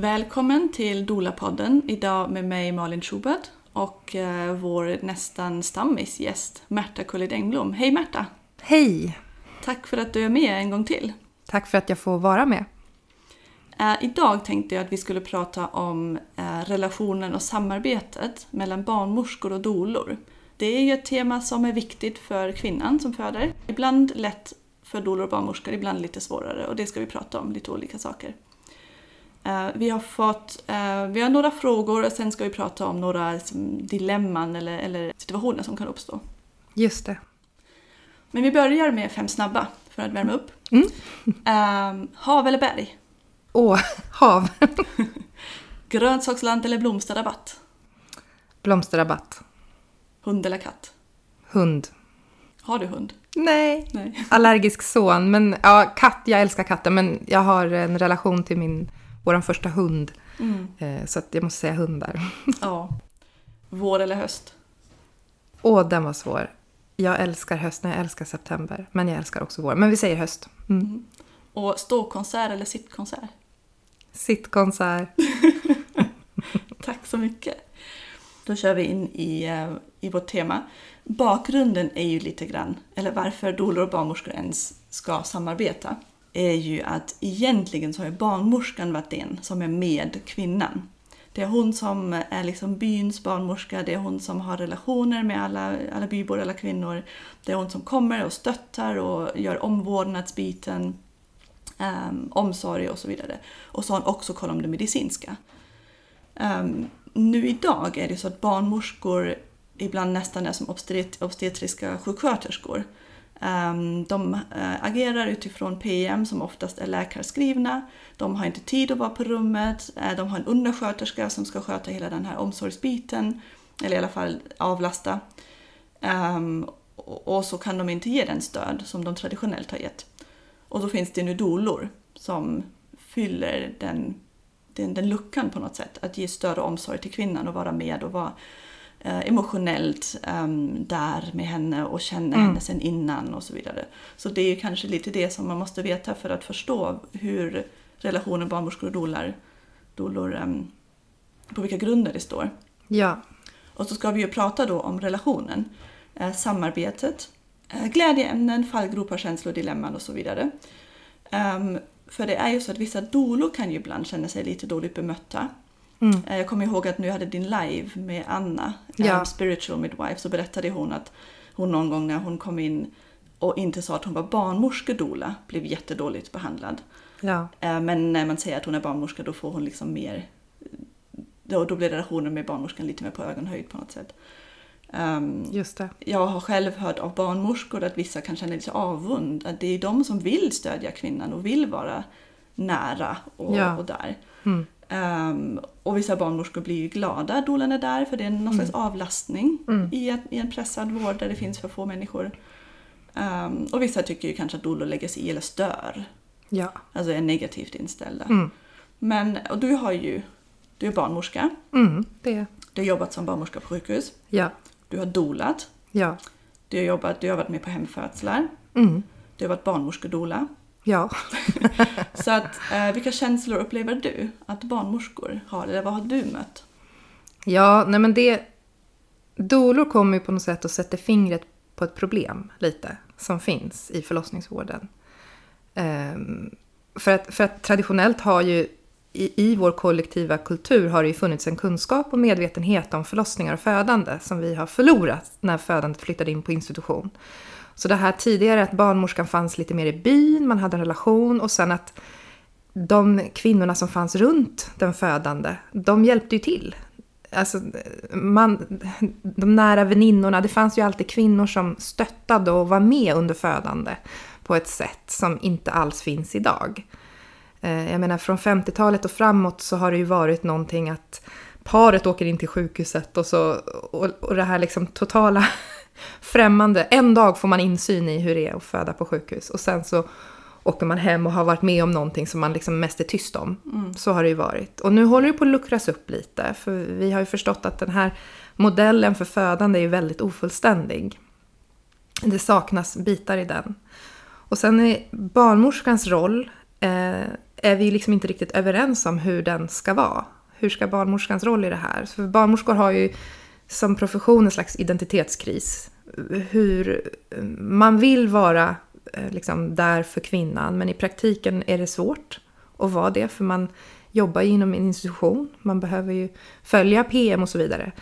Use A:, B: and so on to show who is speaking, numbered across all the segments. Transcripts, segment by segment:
A: Välkommen till Dola-podden. Idag med mig Malin Schubert och eh, vår nästan stammisgäst Märta Kullid Engblom. Hej Märta!
B: Hej!
A: Tack för att du är med en gång till.
B: Tack för att jag får vara med.
A: Eh, idag tänkte jag att vi skulle prata om eh, relationen och samarbetet mellan barnmorskor och dolor. Det är ju ett tema som är viktigt för kvinnan som föder. Ibland lätt för dolor och barnmorskor, ibland lite svårare och det ska vi prata om, lite olika saker. Eh, vi har fått eh, vi har några frågor och sen ska vi prata om några liksom, dilemman eller, eller situationer som kan uppstå.
B: Just det.
A: Men vi börjar med fem snabba för att värma upp.
B: Mm.
A: Um, hav eller berg?
B: Åh, hav.
A: Grönsaksland eller blomsterrabatt?
B: Blomsterrabatt.
A: Hund eller katt?
B: Hund.
A: Har du hund?
B: Nej.
A: Nej.
B: Allergisk son. Men ja, katt. Jag älskar katter. Men jag har en relation till min, vår första hund.
A: Mm.
B: Eh, Så att jag måste säga hund där.
A: Ja. Vår eller höst?
B: Åh, den var svår. Jag älskar hösten, jag älskar september. Men jag älskar också vår. Men vi säger höst. Mm.
A: Och ståkonsert eller sittkonsert?
B: Sittkonsert.
A: Tack så mycket. Då kör vi in i, eh, i vårt tema. Bakgrunden är ju lite grann, eller varför dolor och barnmorskor ens ska samarbeta, är ju att egentligen så har ju barnmorskan varit den som är med kvinnan. Det är hon som är liksom byns barnmorska, det är hon som har relationer med alla, alla bybor, alla kvinnor. Det är hon som kommer och stöttar och gör omvårdnadsbiten, um, ehm, omsorg och så vidare. Och så har hon också koll om det medicinska. Um, nu idag är det så att barnmorskor ibland nästan är som obstet- obstetriska sjuksköterskor. Ehm, de eh, agerar utifrån PM som oftast är läkarskrivna. De har inte tid att vara på rummet. Eh, de har en undersköterska som ska sköta hela den här omsorgsbiten. Eller i alla fall avlasta. Ehm, och, så kan de inte ge den stöd som de traditionellt har gett. Och då finns det nu dolor som fyller den den, den luckan på något sätt. Att ge stöd och omsorg till kvinnan och vara med och vara emotionellt um, där med henne och känna
B: Mm.
A: henne sen innan och så vidare. Så det är ju kanske lite det som man måste veta för att förstå hur relationen barnmorskor och dolar, dolor, um, på vilka grunder det står.
B: Ja.
A: Och så ska vi ju prata då om relationen, eh, samarbetet, eh, glädjeämnen, fallgropar, känslor, dilemman och så vidare. Ehm, för det är ju så att vissa dolor kan ju ibland känna sig lite dåligt bemötta.
B: Mm.
A: Eh, Jag kommer ihåg att nu hade din live med Anna,
B: Ja.
A: um, Spiritual Midwife, så berättade hon att hon någon gång när hon kom in och inte sa att hon var barnmorskedola blev jättedåligt behandlad.
B: Ja.
A: Eh, Men när man säger att hon är barnmorska då får hon liksom mer... Då, då blir relationen med barnmorskan lite mer på ögonhöjd på något sätt. Ehm,
B: Just det.
A: jag har själv hört av barnmorskor att vissa kan känna lite avund. Att det är de som vill stödja kvinnan och vill vara nära och,
B: Ja.
A: och där.
B: Mm.
A: Ehm, och vissa barnmorskor blir ju glada att dolan är där för det är någon slags avlastning
B: Mm.
A: i, en, i en pressad vård där det finns för få människor. Ehm, och vissa tycker ju kanske att dolor lägger sig i eller stör.
B: Ja.
A: Alltså är negativt inställda.
B: Mm.
A: Men och du har ju, du är barnmorska,
B: Mm. Det.
A: du har jobbat som barnmorska på sjukhus,
B: Ja.
A: du har dolat,
B: Ja.
A: du har, jobbat, du har varit med på hemfödslar,
B: Mm.
A: du har varit barnmorskedola.
B: Ja.
A: Så att, eh, vilka känslor upplever du att barnmorskor har? Eller vad har du mött?
B: Ja, nej men det... Dolor kommer ju på något sätt och sätter fingret på ett problem lite som finns i förlossningsvården. Ehm, för, att, för att traditionellt har ju i, i vår kollektiva kultur har det ju funnits en kunskap och medvetenhet om förlossningar och födande som vi har förlorat när födandet flyttade in på institution. Så det här tidigare att barnmorskan fanns lite mer i byn, man hade en relation och sen att de kvinnorna som fanns runt den födande, de hjälpte ju till. Alltså, man, de nära väninnorna, det fanns ju alltid kvinnor som stöttade och var med under födande på ett sätt som inte alls finns idag. Eh, jag menar från 50-talet och framåt så har det ju varit någonting att paret åker in till sjukhuset och, så, och, och det här liksom totala främmande. En dag får man insyn i hur det är att föda på sjukhus och sen så åker man hem och har varit med om någonting som man liksom mest är tyst om. Så har det ju varit. Och nu håller det på att luckras upp lite för vi har ju förstått att den här modellen för födande är väldigt ofullständig. Det saknas bitar i den. Och sen är barnmorskans roll eh, är vi liksom inte riktigt överens om hur den ska vara. Hur ska barnmorskans roll i det här? För barnmorskor har ju som profession en slags identitetskris. Hur man vill vara eh, liksom där för kvinnan, men i praktiken är det svårt att vara det, för man jobbar ju inom en institution, man behöver ju följa PM och så vidare.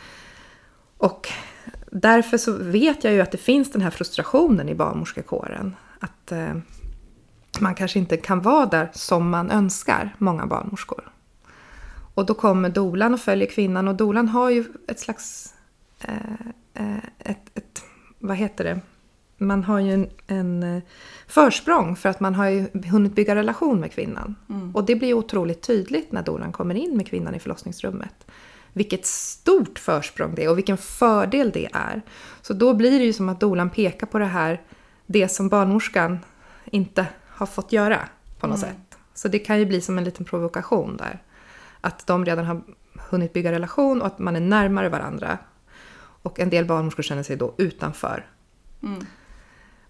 B: Och därför så vet jag ju att det finns den här frustrationen i barnmorskekåren. Att eh, man kanske inte kan vara där som man önskar, många barnmorskor. Och då kommer dolan och följer kvinnan och dolan har ju ett slags... Eh, eh, ett, ett, vad heter det? Man har ju en, en eh, försprång för att man har ju hunnit bygga relation med kvinnan. Mm. Och det blir otroligt tydligt när dolan kommer in med kvinnan i förlossningsrummet. Vilket stort försprång det är och vilken fördel det är. Så då blir det ju som att dolan pekar på det här, det som barnmorskan inte har fått göra på något mm. sätt. Så det kan ju bli som en liten provokation där. Att de redan har hunnit bygga relation och att man är närmare varandra. Och en del barnmorskor känner sig då utanför. Mm.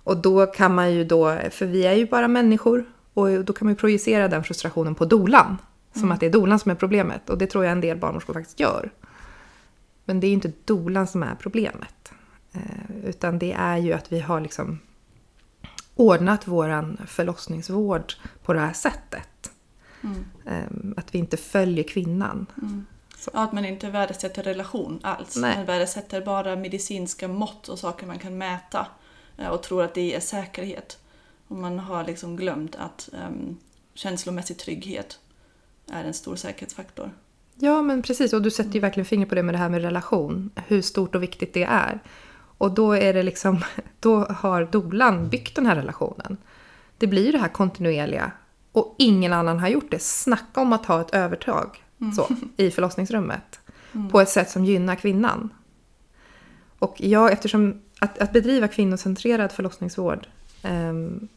B: Och då kan man ju då, för vi är ju bara människor, och då kan man ju projicera den frustrationen på dolan. Som mm. att det är dolan som är problemet. Och det tror jag en del barnmorskor faktiskt gör. Men det är ju inte dolan som är problemet. Eh, utan det är ju att vi har liksom ordnat vår förlossningsvård på det här sättet. Mm. Ehm, att vi inte följer kvinnan. Mm.
A: Ja, att man inte värdesätter relation alls. Nej. Man värdesätter bara medicinska mått och saker man kan mäta eh, och tror att det är säkerhet. Och man har liksom glömt att um, känslomässig trygghet är en stor säkerhetsfaktor.
B: Ja, men precis. Och du sätter ju verkligen fingret på det med det här med relation. Hur stort och viktigt det är. Och då är det liksom, då har dolan byggt den här relationen. Det blir det här kontinuerliga. Och ingen annan har gjort det. Snacka om att ha ett övertag. Så, i förlossningsrummet. Mm. På ett sätt som gynnar kvinnan. Och jag, eftersom att, att bedriva kvinnocentrerad förlossningsvård um,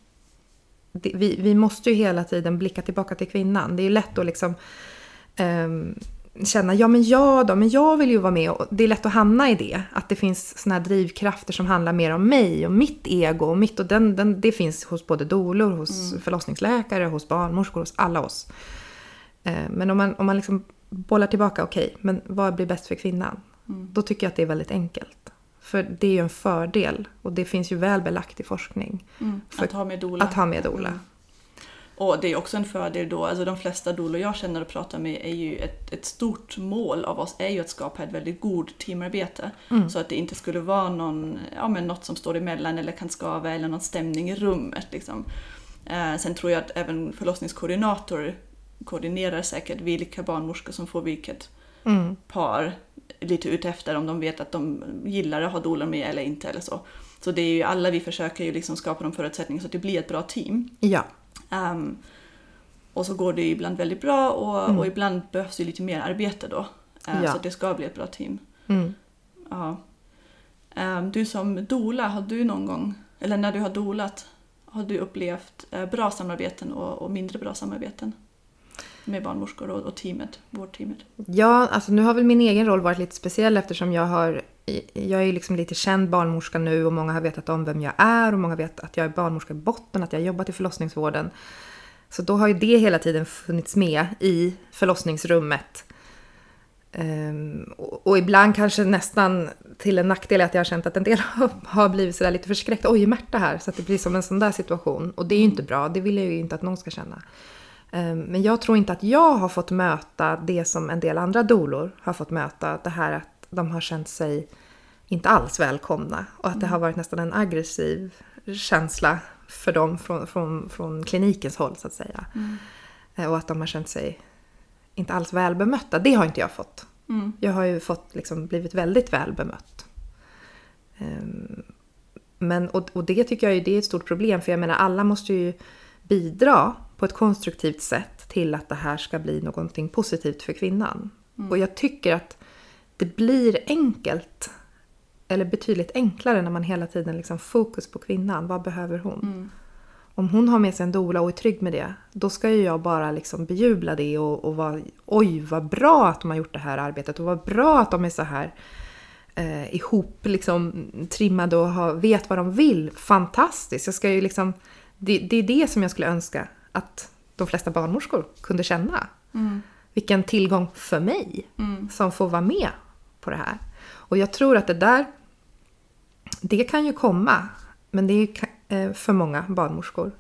B: det, vi, vi måste ju hela tiden blicka tillbaka till kvinnan. Det är ju lätt att liksom um, känna, ja men jag då, men jag vill ju vara med. Och det är lätt att hamna i det. Att det finns såna här drivkrafter som handlar mer om mig och mitt ego. Och mitt, och den, den, det finns hos både dolor, hos mm. förlossningsläkare, hos barnmorskor, hos alla oss. Eh, men om man, om man liksom bollar tillbaka, okej, okay, men vad blir bäst för kvinnan? Mm. Då tycker jag att det är väldigt enkelt. För det är ju en fördel och det finns ju väl belagt i forskning.
A: Mm. att ha med dola.
B: Att ha med dola. Mm.
A: Och det är också en fördel då, alltså de flesta dolor jag känner och pratar med är ju ett, ett stort mål av oss är ju att skapa ett väldigt god teamarbete. Mm. Så att det inte skulle vara någon, ja, men något som står emellan eller kan skava eller någon stämning i rummet. Liksom. Eh, sen tror jag att även förlossningskoordinator koordinerar säkert vilka barnmorskor som får vilket mm. par lite utefter om de vet att de gillar att ha dolar med eller inte eller så. Så det är ju alla vi försöker ju liksom skapa de förutsättningarna så att det blir ett bra team.
B: Ja.
A: Um, och så går det ibland väldigt bra och, mm. och ibland behövs det lite mer arbete då. Uh, ja. Så att det ska bli ett bra team. Mm. Ja. Um, du som dola, har du någon gång, eller när du har dolat, har du upplevt uh, bra samarbeten och, och, mindre bra samarbeten? Med barnmorskor och, och teamet, vårdteamet?
B: Ja, alltså nu har väl min egen roll varit lite speciell eftersom jag har jag är liksom lite känd barnmorska nu och många har vetat om vem jag är och många vet att jag är barnmorska i botten, att jag har jobbat i förlossningsvården. Så då har ju det hela tiden funnits med i förlossningsrummet. Um, och, och, ibland kanske nästan till en nackdel att jag har känt att en del har blivit sådär lite förskräckta. Oj, är Märta här? Så att det blir som en sån där situation. Och det är ju inte bra, det vill jag ju inte att någon ska känna. Um, men jag tror inte att jag har fått möta det som en del andra dolor har fått möta. Det här att de har känt sig inte alls välkomna och att det har varit nästan en aggressiv känsla för dem från, från, från klinikens håll så att säga. Mm. Eh, och att de har känt sig inte alls väl bemötta. Det har inte jag fått. Mm. Jag har ju fått liksom blivit väldigt väl bemött. Um, men, och, och det tycker jag ju det är ett stort problem för jag menar alla måste ju bidra på ett konstruktivt sätt till att det här ska bli någonting positivt för kvinnan. Mm. Och jag tycker att det blir enkelt eller betydligt enklare när man hela tiden liksom fokus på kvinnan. Vad behöver hon? Mm. Om hon har med sig en dola och är trygg med det, då ska ju jag bara liksom bejubla det och, och vara oj vad bra att de har gjort det här arbetet och vad bra att de är så här eh, ihop liksom, trimmade och har, vet vad de vill. Fantastiskt! Jag ska ju liksom, det, det är det som jag skulle önska. Att de flesta barnmorskor kunde känna.
A: Mm.
B: Vilken tillgång för mig
A: Mm.
B: som får vara med på det här. Och jag tror att det där, det kan ju komma, men det är ju eh, för många barnmorskor.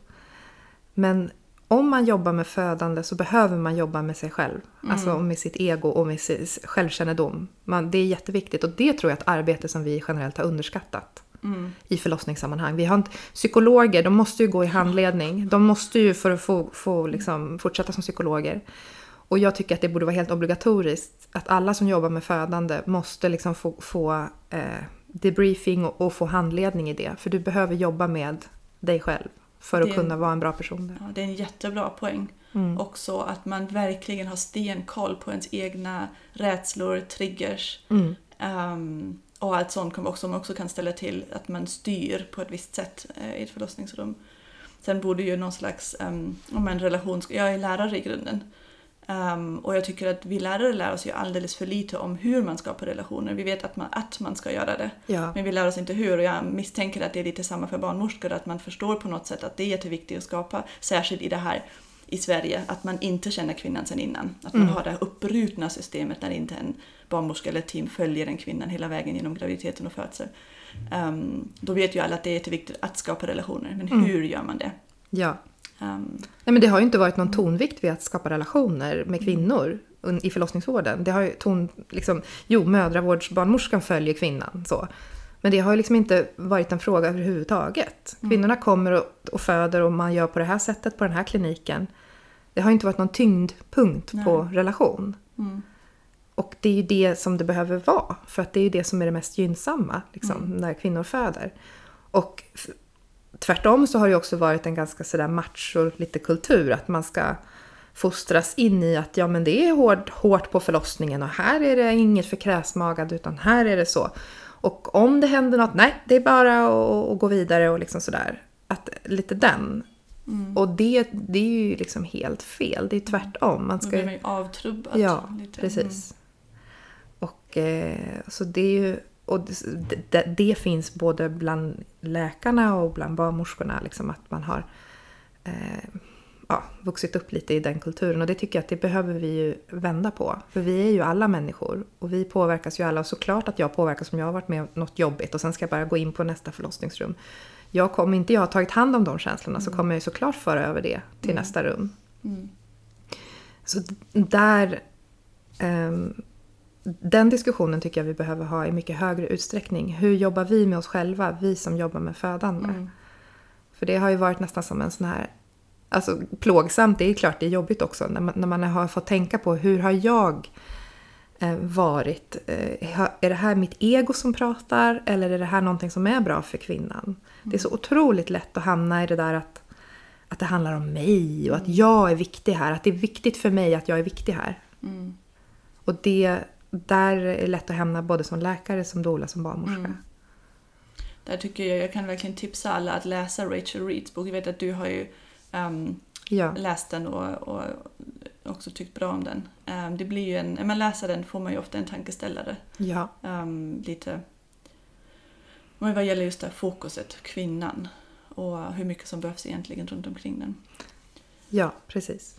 B: Men om man jobbar med födande så behöver man jobba med sig själv. Alltså med sitt ego och med sin självkännedom. Man, det är jätteviktigt och det tror jag är ett arbete som vi generellt har underskattat
A: Mm.
B: i förlossningssammanhang. Vi har inte, psykologer, de måste ju gå i handledning. De måste ju för att få, få liksom, fortsätta som psykologer. Och jag tycker att det borde vara helt obligatoriskt att alla som jobbar med födande måste liksom få, få eh, debriefing och, och få handledning i det. För du behöver jobba med dig själv för att
A: Det-
B: kunna vara en bra person där.
A: Ja, det är en jättebra poäng.
B: Mm.
A: Också att man verkligen har stenkoll på ens egna rädslor, triggers.
B: Mm.
A: ehm, och allt sånt kommer också, som också kan ställa till att man styr på ett visst sätt eh, i ett förlossningsrum. Sen borde ju någon slags um, om en relation... Jag är lärare i grunden. Ehm, och jag tycker att vi lärare lär oss ju alldeles för lite om hur man skapar relationer. Vi vet att man, att man ska göra det.
B: Ja.
A: Men vi lär oss inte hur och jag misstänker att det är lite samma för barnmorskor, att man förstår på något sätt att det är jätteviktigt att skapa, särskilt i det här i Sverige, att man inte känner kvinnan sen innan. Att man
B: Mm.
A: har det här uppbrutna systemet när inte en barnmorska eller team följer en kvinnan hela vägen genom graviditeten och födseln. Um, då vet ju alla att det är jätteviktigt att skapa relationer, men
B: Mm.
A: hur gör man det?
B: ja.
A: Um,
B: Nej, men det har ju inte varit någon tonvikt vid att skapa relationer med kvinnor i förlossningsvården. Det har ju ton, liksom, jo, mödravårdsbarnmorskan följer kvinnan så. Men det har ju liksom inte varit en fråga överhuvudtaget. Kvinnorna kommer och, och föder och man gör på det här sättet på den här kliniken. Det har inte varit någon tyngdpunkt på
A: Nej.
B: relation.
A: mm,
B: Och det är ju det som det behöver vara. För att det är ju det som är det mest gynnsamma liksom, när kvinnor föder. Och tvärtom så har det också varit en ganska sådär macho lite kultur. Att man ska fostras in i att ja men det är hårt, hårt på förlossningen och här är det inget för kräsmagad utan här är det så. Och om det händer något, nej det är bara att, att gå vidare och liksom sådär. Att, lite den.
A: mm.
B: Och det, det är ju liksom helt fel. Det är tvärtom. Man
A: Då
B: ska
A: blir
B: ju-
A: man ju avtrubbad.
B: Ja,
A: lite.
B: precis. Och eh, så det är ju... Och det, det, det finns både bland läkarna och bland barnmorskorna, liksom att man har eh, ja, vuxit upp lite i den kulturen. Och det tycker jag att det behöver vi ju vända på. För vi är ju alla människor och vi påverkas ju alla. Och såklart att jag påverkas om jag har varit med om något jobbigt och sen ska jag bara gå in på nästa förlossningsrum. Jag kommer inte jag har tagit hand om de känslorna så kommer jag ju såklart föra över det till nästa rum.
A: Mm.
B: Så där... ehm, den diskussionen tycker jag vi behöver ha i mycket högre utsträckning. Hur jobbar vi med oss själva, vi som jobbar med födande?
A: Mm.
B: För det har ju varit nästan som en sån här... Alltså plågsamt, det är klart det är jobbigt också. När man, när man har fått tänka på hur har jag eh, varit? Eh, är det här mitt ego som pratar eller är det här någonting som är bra för kvinnan? Det är så otroligt lätt att hamna i det där att, att det handlar om mig och att jag är viktig här. Att det är viktigt för mig att jag är viktig här.
A: Mm.
B: Och det, där är det lätt att hamna både som läkare, som doula, som barnmorska.
A: Mm. Där tycker jag, jag kan verkligen tipsa alla att läsa Rachel Reeds bok. Jag vet att du har ju ehm,
B: Ja.
A: läst den och, och också tyckt bra om den. Ehm, det blir ju en, när man läser den får man ju ofta en tankeställare.
B: ja.
A: Ehm, lite men vad gäller just det här fokuset, kvinnan och hur mycket som behövs egentligen runt omkring den.
B: Ja, precis.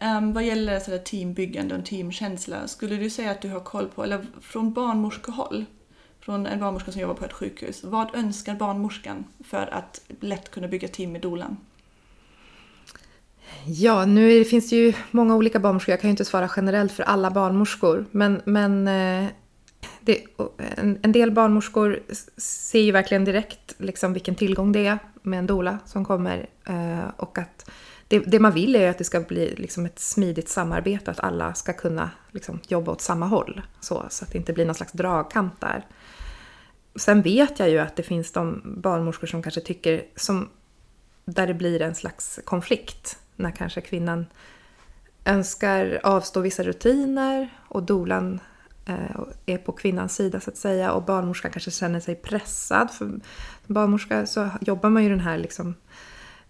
A: Um, vad gäller sådär teambyggande och teamkänsla, skulle du säga att du har koll på, eller från barnmorskehåll, från en barnmorska som jobbar på ett sjukhus, vad önskar barnmorskan för att lätt kunna bygga team med dolan?
B: Ja, nu är, finns det ju många olika barnmorskor. Jag kan ju inte svara generellt för alla barnmorskor. Men, men eh, det, en, en del barnmorskor ser ju verkligen direkt liksom vilken tillgång det är med en dola som kommer. Eh, och att det, det man vill är ju att det ska bli liksom ett smidigt samarbete. Att alla ska kunna liksom jobba åt samma håll. Så, så att det inte blir någon slags dragkamp där. Sen vet jag ju att det finns de barnmorskor som kanske tycker som där det blir en slags konflikt när kanske kvinnan önskar avstå vissa rutiner och dolan eh, är på kvinnans sida så att säga och barnmorskan kanske känner sig pressad. För som barnmorska så jobbar man ju den här liksom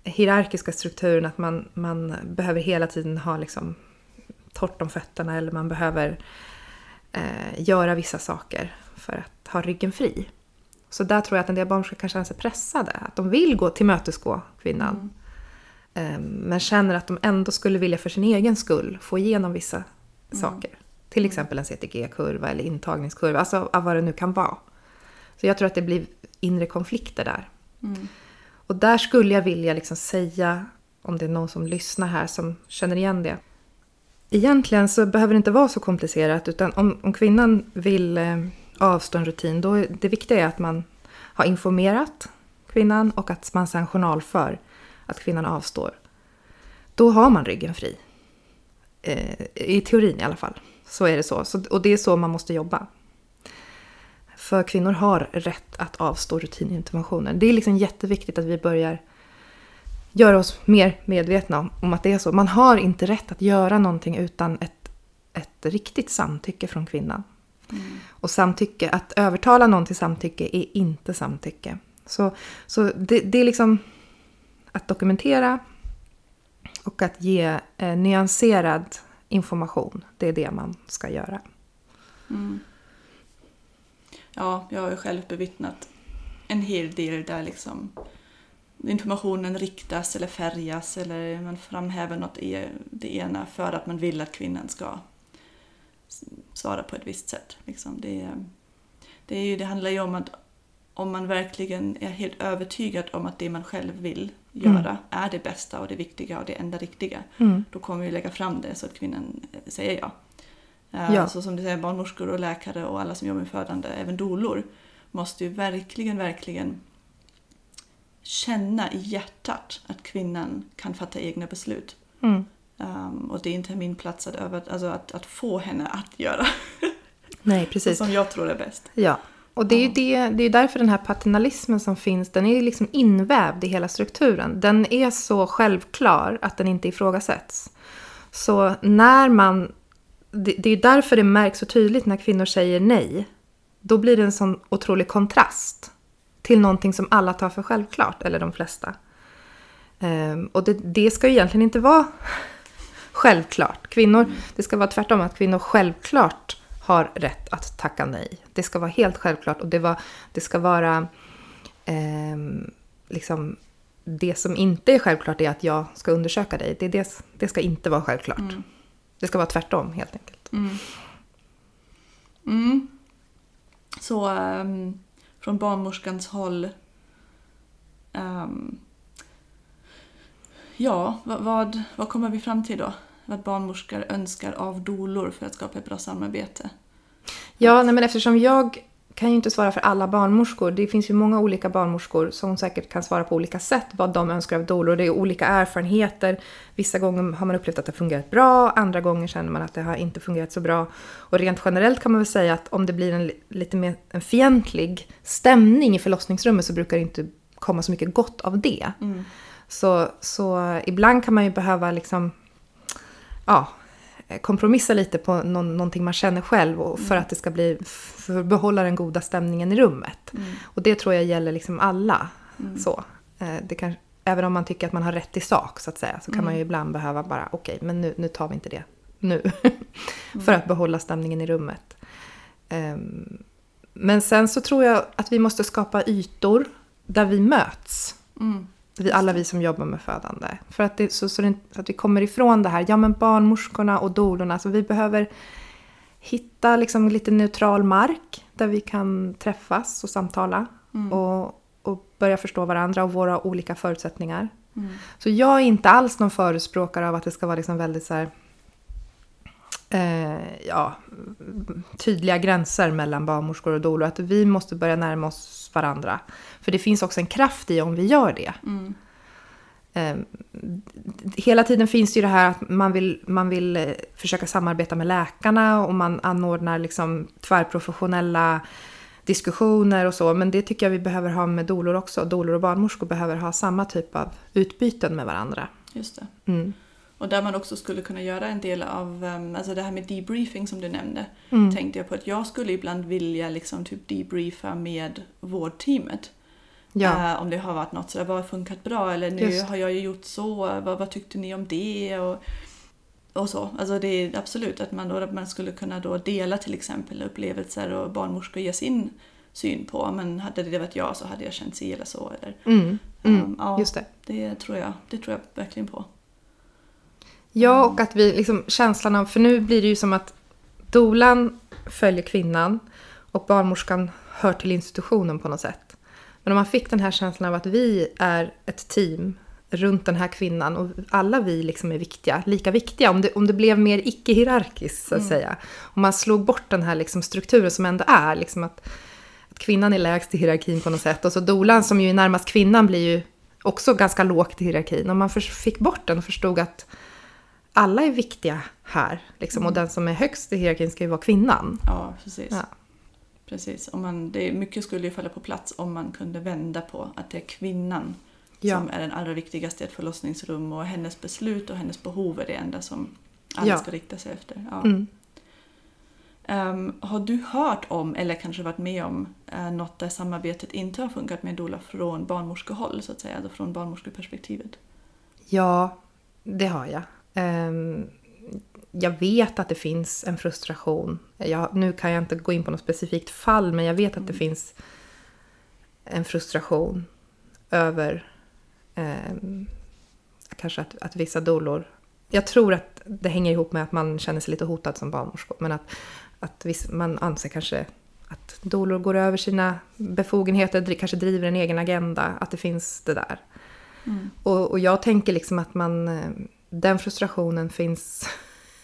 B: hierarkiska strukturen att man, man behöver hela tiden ha liksom torrt om fötterna eller man behöver eh, göra vissa saker för att ha ryggen fri. Så där tror jag att en del barnmorskor kan känna sig pressade, att de vill gå tillmötesgå kvinnan. Mm men känner att de ändå skulle vilja för sin egen skull få igenom vissa saker. Till exempel en CTG-kurva eller intagningskurva, alltså vad det nu kan vara. Så jag tror att det blir inre konflikter där. Och där skulle jag vilja liksom säga, om det är någon som lyssnar här som känner igen det. Egentligen så behöver det inte vara så komplicerat, utan om, om kvinnan vill eh, avstå en rutin, då är det viktiga är att man har informerat kvinnan och att man sedan journalför att kvinnan avstår. Då har man ryggen fri. Eh, I teorin i alla fall. Så är det så. så. Och det är så man måste jobba. För kvinnor har rätt att avstå rutininterventioner. Det är liksom jätteviktigt att vi börjar göra oss mer medvetna om, om att det är så. Man har inte rätt att göra någonting utan ett, ett riktigt samtycke från kvinnan. Och samtycke, att övertala någon till samtycke är inte samtycke. Så, så det, det är liksom att dokumentera och att ge eh, nyanserad information. Det är det man ska göra. Mm.
A: Ja, jag har ju själv bevittnat en hel del där liksom informationen riktas eller färgas eller man framhäver något i det ena för att man vill att kvinnan ska svara på ett visst sätt. Liksom det, det, är ju, det handlar ju om att om man verkligen är helt övertygad om att det man själv vill göra är det bästa och det viktiga och det enda riktiga,
B: Mm.
A: då kommer vi lägga fram det så att kvinnan eh, säger ja. Eh,
B: Ja.
A: Så som du säger, barnmorskor och läkare och alla som jobbar med födande, även dolor, måste ju verkligen, verkligen känna i hjärtat att kvinnan kan fatta egna beslut.
B: Mm.
A: Um, och det är inte min plats att, över, alltså att, att få henne att göra
B: Nej, precis.
A: som jag tror är bäst.
B: Ja, och det är ju det, det är därför den här paternalismen som finns, den är liksom invävd i hela strukturen. Den är så självklar att den inte ifrågasätts. Så när man... Det, det är ju därför det märks så tydligt när kvinnor säger nej. Då blir det en sån otrolig kontrast till någonting som alla tar för självklart, eller de flesta. Ehm, och det, det ska ju egentligen inte vara självklart. Kvinnor, det ska vara tvärtom, att kvinnor självklart har rätt att tacka nej. Det ska vara helt självklart och det, var, det ska vara ehm, liksom det som inte är självklart är att jag ska undersöka dig. Det, det, det ska inte vara självklart. Det ska vara tvärtom helt enkelt.
A: Mm. Så ehm, från barnmorskans håll ehm, Ja, vad, vad, vad kommer vi fram till då? Vad barnmorskor önskar av dolor för att skapa ett bra samarbete?
B: Ja, nej, men eftersom jag kan ju inte svara för alla barnmorskor. Det finns ju många olika barnmorskor som säkert kan svara på olika sätt vad de önskar av dolor. Det är olika erfarenheter. Vissa gånger har man upplevt att det fungerat bra, andra gånger känner man att det har inte fungerat så bra. Och rent generellt kan man väl säga att om det blir en li- lite mer en fientlig stämning i förlossningsrummet så brukar det inte komma så mycket gott av det. Så, så ibland kan man ju behöva liksom, ja, kompromissa lite på någon, någonting man känner själv och för att det ska bli, för att behålla den goda stämningen i rummet. Och det tror jag gäller liksom alla. Så. Eh, Det kan, även om man tycker att man har rätt i sak så att säga, så kan man ju ibland behöva bara, okej, men nu, nu tar vi inte det nu. för att behålla stämningen i rummet. Ehm, Men sen så tror jag att vi måste skapa ytor där vi möts.
A: Mm.
B: Vi, alla vi som jobbar med födande. För att, det, så, så, det, så att vi kommer ifrån det här, ja men barnmorskorna och dolorna, så vi behöver hitta liksom lite neutral mark där vi kan träffas och samtala. Och, och börja förstå varandra och våra olika förutsättningar. Så jag är inte alls någon förespråkare av att det ska vara liksom väldigt så här, eh, ja, tydliga gränser mellan barnmorskor och dolor. Att vi måste börja närma oss varandra. För det finns också en kraft i om vi gör det. Eh, hela tiden finns det ju det här att man vill, man vill eh, försöka samarbeta med läkarna och man anordnar liksom tvärprofessionella diskussioner och så. Men det tycker jag vi behöver ha med dolor också. Dolor och barnmorskor behöver ha samma typ av utbyten med varandra.
A: Just det.
B: Mm.
A: Och där man också skulle kunna göra en del av, um, alltså det här med debriefing som du nämnde,
B: Mm.
A: tänkte jag på att jag skulle ibland vilja liksom typ debriefa med vårdteamet.
B: Ja,
A: Eh, om det har varit något sådär, vad har funkat bra eller nu
B: Just.
A: har jag ju gjort så, vad, vad tyckte ni om det? Och, och så. Alltså det är absolut att man, då, att man skulle kunna då dela till exempel upplevelser och barnmorskor ge sin syn på. Men hade det varit jag så hade jag känt si eller så. Eller,
B: Mm, mm,
A: um, ja,
B: just det.
A: det tror jag, det tror jag verkligen på.
B: Ja, och att vi liksom känslan av, för nu blir det ju som att dolan följer kvinnan och barnmorskan hör till institutionen på något sätt. Men om man fick den här känslan av att vi är ett team runt den här kvinnan och alla vi liksom är viktiga, lika viktiga. Om det, om det blev mer icke-hierarkiskt så att säga. Om man slog bort den här liksom strukturen som ändå är, liksom att, att kvinnan är lägst i hierarkin på något sätt. Och så dolan som ju är närmast kvinnan blir ju också ganska lågt i hierarkin. Om man fick bort den och förstod att alla är viktiga här. Liksom, Och den som är högst i hierarkin ska ju vara kvinnan.
A: Ja, precis.
B: Ja.
A: precis. Om man, det, mycket skulle ju falla på plats om man kunde vända på att det är kvinnan
B: Ja.
A: som är den allra viktigaste i ett förlossningsrum och hennes beslut och hennes behov är det enda som alla
B: Ja.
A: ska rikta sig efter.
B: Mm.
A: Ehm, har du hört om, eller kanske varit med om, uh, något där samarbetet inte har funkat med doula från barnmorskehåll, så att säga, alltså från barnmorskeperspektivet?
B: Ja, det har jag. Ehm, jag vet att det finns en frustration. Jag, nu kan jag inte gå in på något specifikt fall, men jag vet att det finns en frustration över ehm, kanske att, att vissa dolor... Jag tror att det hänger ihop med att man känner sig lite hotad som barnmorska, men att, att viss, man anser kanske att dolor går över sina befogenheter, kanske driver en egen agenda, att det finns det där. Och, och jag tänker liksom att man, eh, den frustrationen finns...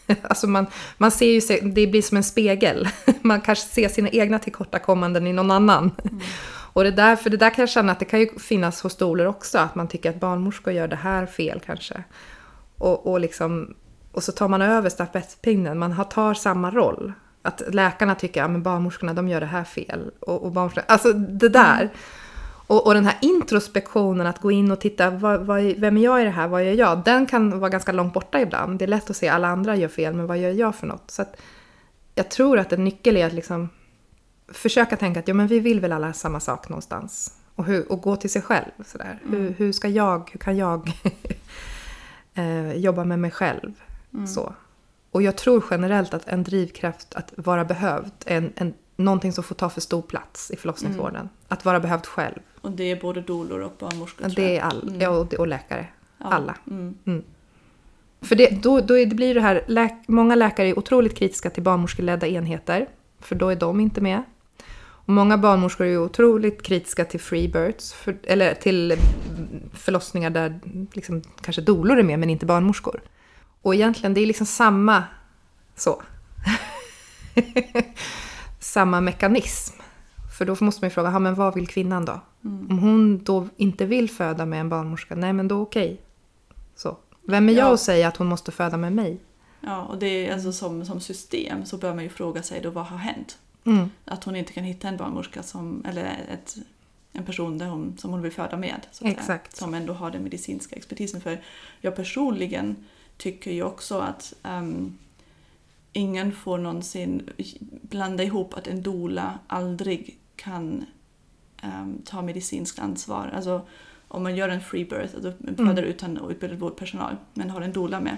B: Alltså man, man ser ju, sig- det blir som en spegel. Man kanske ser sina egna tillkortakommanden i någon annan. Och det där, för det där kan jag känna att det kan ju finnas hos doler också, att man tycker att barnmorskor gör det här fel kanske. Och, och, liksom, och så tar man över stafettpinnen, man har, tar samma roll. Att läkarna tycker att ja, barnmorskorna de gör det här fel. Och, och barnmorskorna, alltså det där. Och, och den här introspektionen, att gå in och titta, vad, vad, vem är jag i det här, vad gör jag? Den kan vara ganska långt borta ibland. Det är lätt att se alla andra gör fel, men vad gör jag för något? Så att jag tror att en nyckel är att liksom försöka tänka att ja, men vi vill väl alla samma sak någonstans. Och, hur, och gå till sig själv. Sådär. Hur, hur ska jag, hur kan jag eh, jobba med mig själv? Så. Och jag tror generellt att en drivkraft att vara behövd är en, en, någonting som får ta för stor plats i förlossningsvården. Att vara behövd själv.
A: Och det är både doulor och barnmorskor
B: Det är all, ja, och, och läkare.
A: Ja.
B: Alla.
A: Mm.
B: För det, då, då det blir det här, läk, många läkare är otroligt kritiska till barnmorskeledda enheter, för då är de inte med. Och många barnmorskor är otroligt kritiska till freebirths, för, eller till mm, förlossningar där liksom, kanske dolor är med men inte barnmorskor. Och egentligen, det är liksom samma så. samma mekanism. För då måste man ju fråga, ja, men vad vill kvinnan då? Om hon då inte vill föda med en barnmorska, nej men då okej. Så. Vem är jag
A: Ja.
B: att säga att hon måste föda med mig?
A: Ja, och det är alltså som, som system så bör man ju fråga sig då vad har hänt?
B: Mm.
A: Att hon inte kan hitta en barnmorska som, eller ett, en person där hon, som hon vill föda med. Så att Säga,
B: Exakt.
A: som ändå har den medicinska expertisen. För jag personligen tycker ju också att ehm, ingen får någonsin blanda ihop att en doula aldrig kan ehm, ta medicinskt ansvar. Alltså om man gör en free birth, alltså föder utan utbildad vårdpersonal, men har en doula med.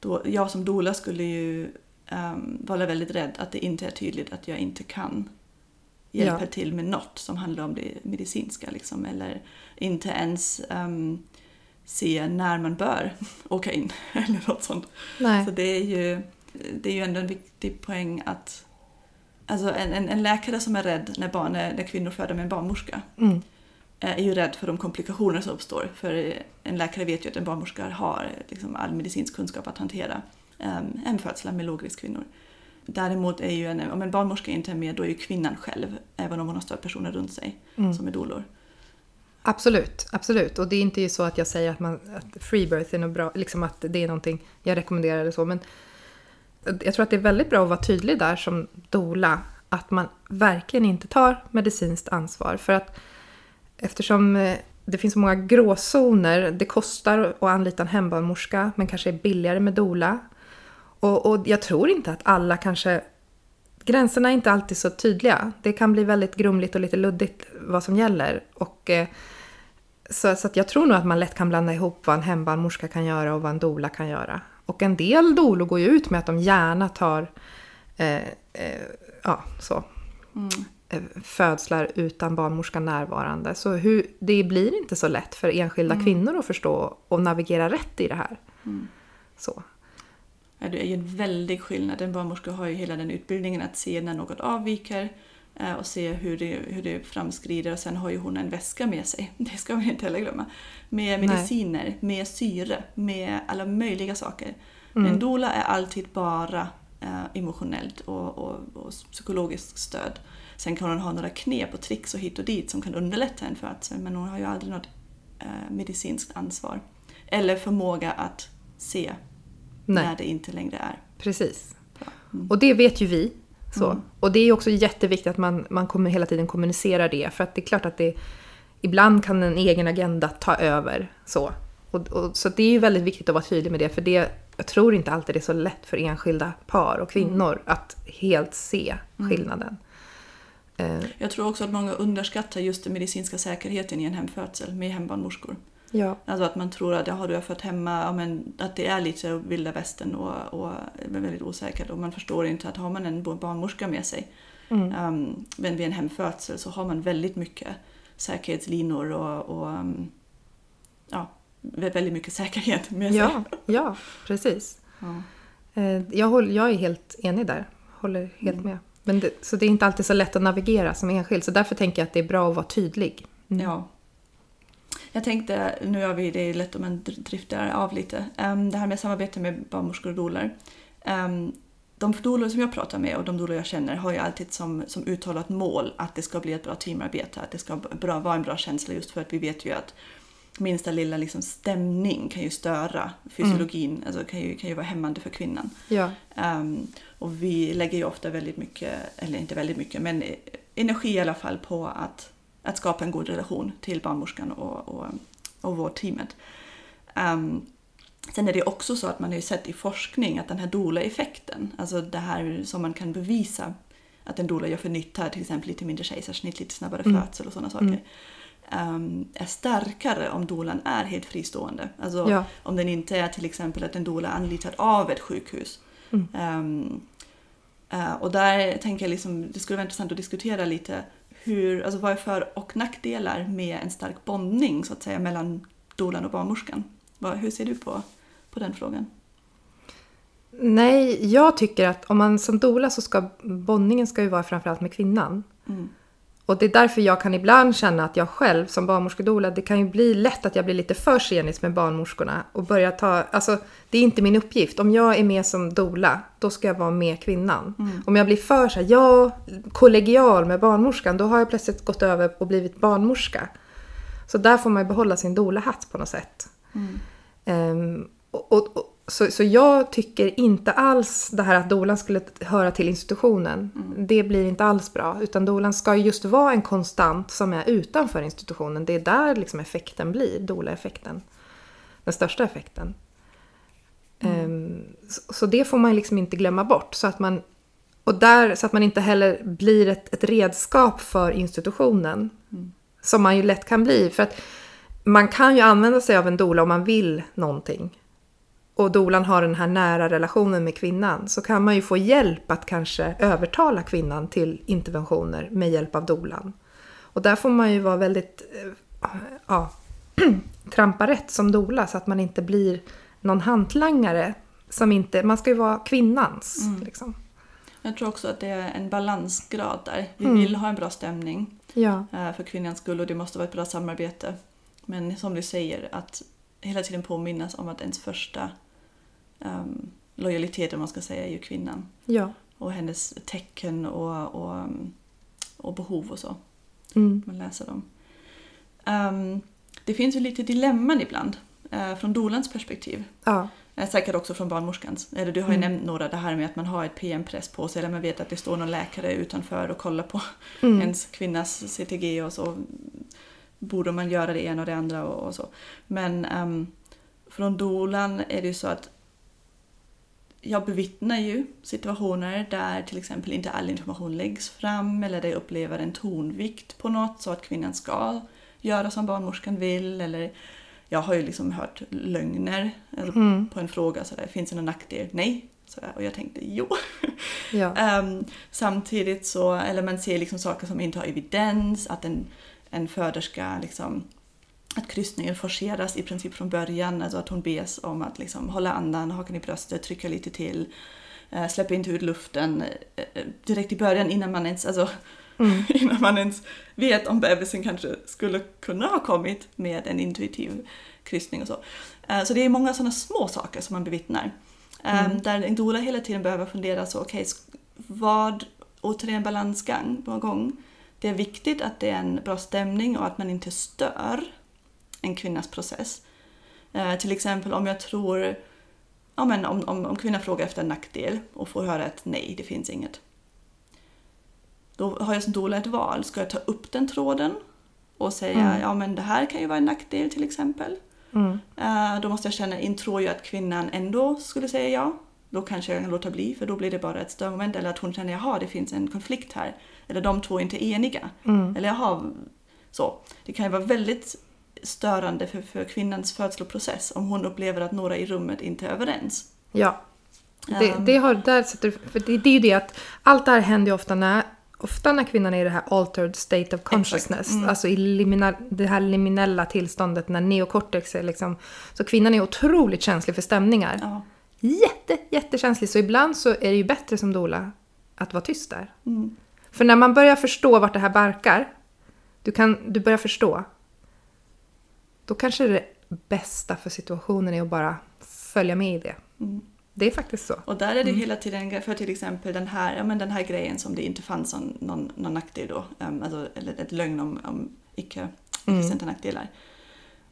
A: Då, jag som doula skulle ju um, vara väldigt rädd att det inte är tydligt att jag inte kan hjälpa
B: Ja.
A: till med något som handlar om det medicinska. Liksom, eller inte ens ehm, se när man bör åka in eller något sånt.
B: Nej.
A: Så det är ju, det är ju ändå en viktig poäng att Alltså en, en, en läkare som är rädd när, barn, när kvinnor föder med en barnmorska
B: Mm.
A: är ju rädd för de komplikationer som uppstår. För en läkare vet ju att en barnmorska har liksom all medicinsk kunskap att hantera um, en födslar med lågriskkvinnor. Däremot är ju en, om en barnmorska inte är med då är ju kvinnan själv, även om hon har stödpersoner runt sig
B: Mm.
A: som är dolor.
B: Absolut, absolut. Och det är inte så att jag säger att, man, att freebirth är något bra, liksom att det är någonting jag rekommenderar eller så. Men jag tror att det är väldigt bra att vara tydlig där som dola att man verkligen inte tar medicinskt ansvar. För att eftersom eh, det finns så många gråzoner, det kostar att anlita en hembarnmorska men kanske är billigare med dola. Och, och jag tror inte att alla kanske... Gränserna är inte alltid så tydliga. Det kan bli väldigt grumligt och lite luddigt vad som gäller. Och, eh, så, så att jag tror nog att man lätt kan blanda ihop vad en hembarnmorska kan göra och vad en dola kan göra. Och en del dolor går ju ut med att de gärna tar... Eh, eh, ja, så.
A: Mm.
B: eh, födslar utan barnmorskan närvarande. Så hur, det blir inte så lätt för enskilda
A: Mm.
B: kvinnor att förstå och navigera rätt i det här.
A: Mm.
B: Så.
A: Ja, det är ju en väldig skillnad. En barnmorska har ju hela den utbildningen att se när något avviker och se hur det, hur det framskrider. Och sen har ju hon en väska med sig, det ska vi inte heller glömma. Med
B: Nej.
A: mediciner, med syre, med alla möjliga saker.
B: Mm.
A: En doula är alltid bara eh, emotionellt och, och, och psykologiskt stöd. Sen kan hon ha några knep och tricks och hit och dit som kan underlätta en födsel men hon har ju aldrig något eh, medicinskt ansvar. Eller förmåga att se
B: Nej.
A: när det inte längre är.
B: Precis.
A: Mm.
B: Och det vet ju vi. Så.
A: Mm.
B: Och det är också jätteviktigt att man, man kommer hela tiden kommunicerar det. För att det är klart att det ibland kan en egen agenda ta över. Så, och, och, så det är ju väldigt viktigt att vara tydlig med det. För det, jag tror inte alltid det är så lätt för enskilda par och kvinnor att helt se skillnaden. Eh,
A: Jag tror också att många underskattar just den medicinska säkerheten i en hemfödsel med hembarnmorskor.
B: Ja.
A: Alltså att man tror att jaha, du har fött hemma, ja, men att det är lite vilda västern och, och är väldigt osäkert. Och man förstår inte att har man en barnmorska med sig
B: Mm.
A: um, vid en hemfödsel så har man väldigt mycket säkerhetslinor och, och um, ja, väldigt mycket säkerhet med sig.
B: Ja, ja, precis.
A: Ja.
B: Eh, Jag, håller, jag är helt enig där. Håller helt
A: Mm.
B: med. Men det, så det är inte alltid så lätt att navigera som enskild. Så därför tänker jag att det är bra att vara tydlig. Mm.
A: Ja. Jag tänkte, nu gör vi det lätt om man dr- driftar av lite, um, det här med samarbete med barnmorskor och doulor. Um, de doulor som jag pratar med och de doulor jag känner har ju alltid som, som uttalat mål att det ska bli ett bra teamarbete, att det ska bra, vara en bra känsla just för att vi vet ju att minsta lilla liksom stämning kan ju störa fysiologin, alltså kan ju, kan ju vara hämmande för kvinnan.
B: Ja,
A: Um, och vi lägger ju ofta väldigt mycket, eller inte väldigt mycket, men energi i alla fall på att, att skapa en god relation till barnmorskan och, och, och vårdteamet. Um, sen är det också så att man har ju sett i forskning att den här doula-effekten, alltså det här som man kan bevisa att en doula gör för nytta, till exempel lite mindre kejsarsnitt, lite snabbare
B: Mm.
A: födsel och sådana saker, um, är starkare om doulan är helt fristående. Alltså
B: ja.
A: om den inte är till exempel att en doula är anlitad av ett sjukhus.
B: Mm.
A: Ehm, eh, och där tänker jag liksom, det skulle vara intressant att diskutera lite hur, alltså vad är för och nackdelar med en stark bondning så att säga mellan doulan och barnmorskan? Vad, hur ser du på, på den frågan?
B: Nej, jag tycker att om man som doula så ska bondningen ska ju vara framförallt med kvinnan.
A: Mm.
B: Och det är därför jag kan ibland känna att jag själv som barnmorskedoula, det kan ju bli lätt att jag blir lite för senis med barnmorskorna och börjar ta, alltså det är inte min uppgift. Om jag är med som doula, då ska jag vara med kvinnan.
A: Mm.
B: Om jag blir för så här, ja, kollegial med barnmorskan, då har jag plötsligt gått över och blivit barnmorska. Så där får man ju behålla sin doula-hatt på något sätt.
A: Mm.
B: Och, och, och, så, så jag tycker inte alls det här att dolan skulle höra till institutionen. Det blir inte alls bra. Utan dolan ska ju just vara en konstant som är utanför institutionen. Det är där liksom effekten blir, doula-effekten. Den största effekten. Ehm, så, så det får man liksom inte glömma bort. Så att man, och där, så att man inte heller blir ett, ett redskap för institutionen. Som man ju lätt kan bli. För att man kan ju använda sig av en doula om man vill någonting. Och dolan har den här nära relationen med kvinnan. Så kan man ju få hjälp att kanske övertala kvinnan till interventioner med hjälp av dolan. Och där får man ju vara väldigt, eh, ja, trampa rätt som dola så att man inte blir någon hantlangare. Som inte, man ska ju vara kvinnans.
A: Mm.
B: Liksom.
A: Jag tror också att det är en balansgrad där. Vi
B: Mm.
A: vill ha en bra stämning
B: Ja,
A: eh, för kvinnans skull och det måste vara ett bra samarbete. Men som du säger, att hela tiden påminnas om att ens första um, om man ska säga, är ju kvinnan.
B: ja.
A: och hennes tecken och, och, um, och behov och så.
B: Mm.
A: Man läser dem. Um, det finns ju lite dilemman ibland eh, från dolans perspektiv.
B: ja.
A: Eh, säkert också från barnmorskans. Eller du har ju
B: Mm.
A: nämnt några, det här med att man har ett PM-press på sig eller man vet att det står någon läkare utanför och kollar på
B: Mm.
A: ens kvinnas CTG och så borde man göra det ena och det andra och, och så. Men ehm, från dolan är det ju så att jag bevittnar ju situationer där till exempel inte all information läggs fram eller där jag upplever en tonvikt på något så att kvinnan ska göra som barnmorskan vill eller jag har ju liksom hört lögner eller
B: Mm.
A: på en fråga sådär, finns det någon nackdel? Nej, Sådär. Och jag tänkte jo.
B: Ja.
A: Ehm, samtidigt så, eller man ser liksom saker som inte har evidens, att en, en föderska liksom att kryssningen forceras i princip från början, alltså att hon bes om att liksom hålla andan, hakan i bröstet, trycka lite till, eh, släppa inte ut luften eh, eh, direkt i början innan man ens, alltså, innan man ens vet om bebisen kanske skulle kunna ha kommit med en intuitiv kryssning och så. Eh, så det är många sådana små saker som man bevittnar. Eh, Där en doula hela tiden behöver fundera så, okej, sk- vad, återigen balansgång, gång. Det är viktigt att det är en bra stämning och att man inte stör en kvinnas process. Eh, till exempel om jag tror, ja, men om, om, om kvinnan frågar efter en nackdel och får höra ett nej, det finns inget. Då har jag som doula ett val. Ska jag ta upp den tråden och säga ja men det här kan ju vara en nackdel till exempel.
B: Mm.
A: Eh, då måste jag känna in, tror jag att kvinnan ändå skulle säga ja? Då kanske jag kan låta bli för då blir det bara ett störmoment. Eller att hon känner jaha det finns en konflikt här. Eller de två är inte eniga.
B: Mm.
A: Eller jaha, så. Det kan ju vara väldigt störande för, för kvinnans födsloprocess om hon upplever att några i rummet inte är överens.
B: Ja. Det,
A: Ehm.
B: det, har, där sätter, för det, det är ju det att allt det här händer ju ofta när, ofta när kvinnan är i det här altered state of consciousness.
A: Mm.
B: Alltså i limina, det här liminella tillståndet när neokortex är liksom... Så kvinnan är otroligt känslig för stämningar.
A: Ja.
B: Jätte, jättekänslig. Så ibland så är det ju bättre som dola att vara tyst där.
A: Mm.
B: För när man börjar förstå vart det här barkar, du, kan, du börjar förstå, då kanske det bästa för situationen är att bara följa med i det.
A: Mm.
B: Det är faktiskt så.
A: Och där är det hela tiden för till exempel den här, ja, men den här grejen som det inte fanns någon, någon, någon nackdel då, um, alltså, eller ett lögn om, om icke, icke-existenta nackdelar.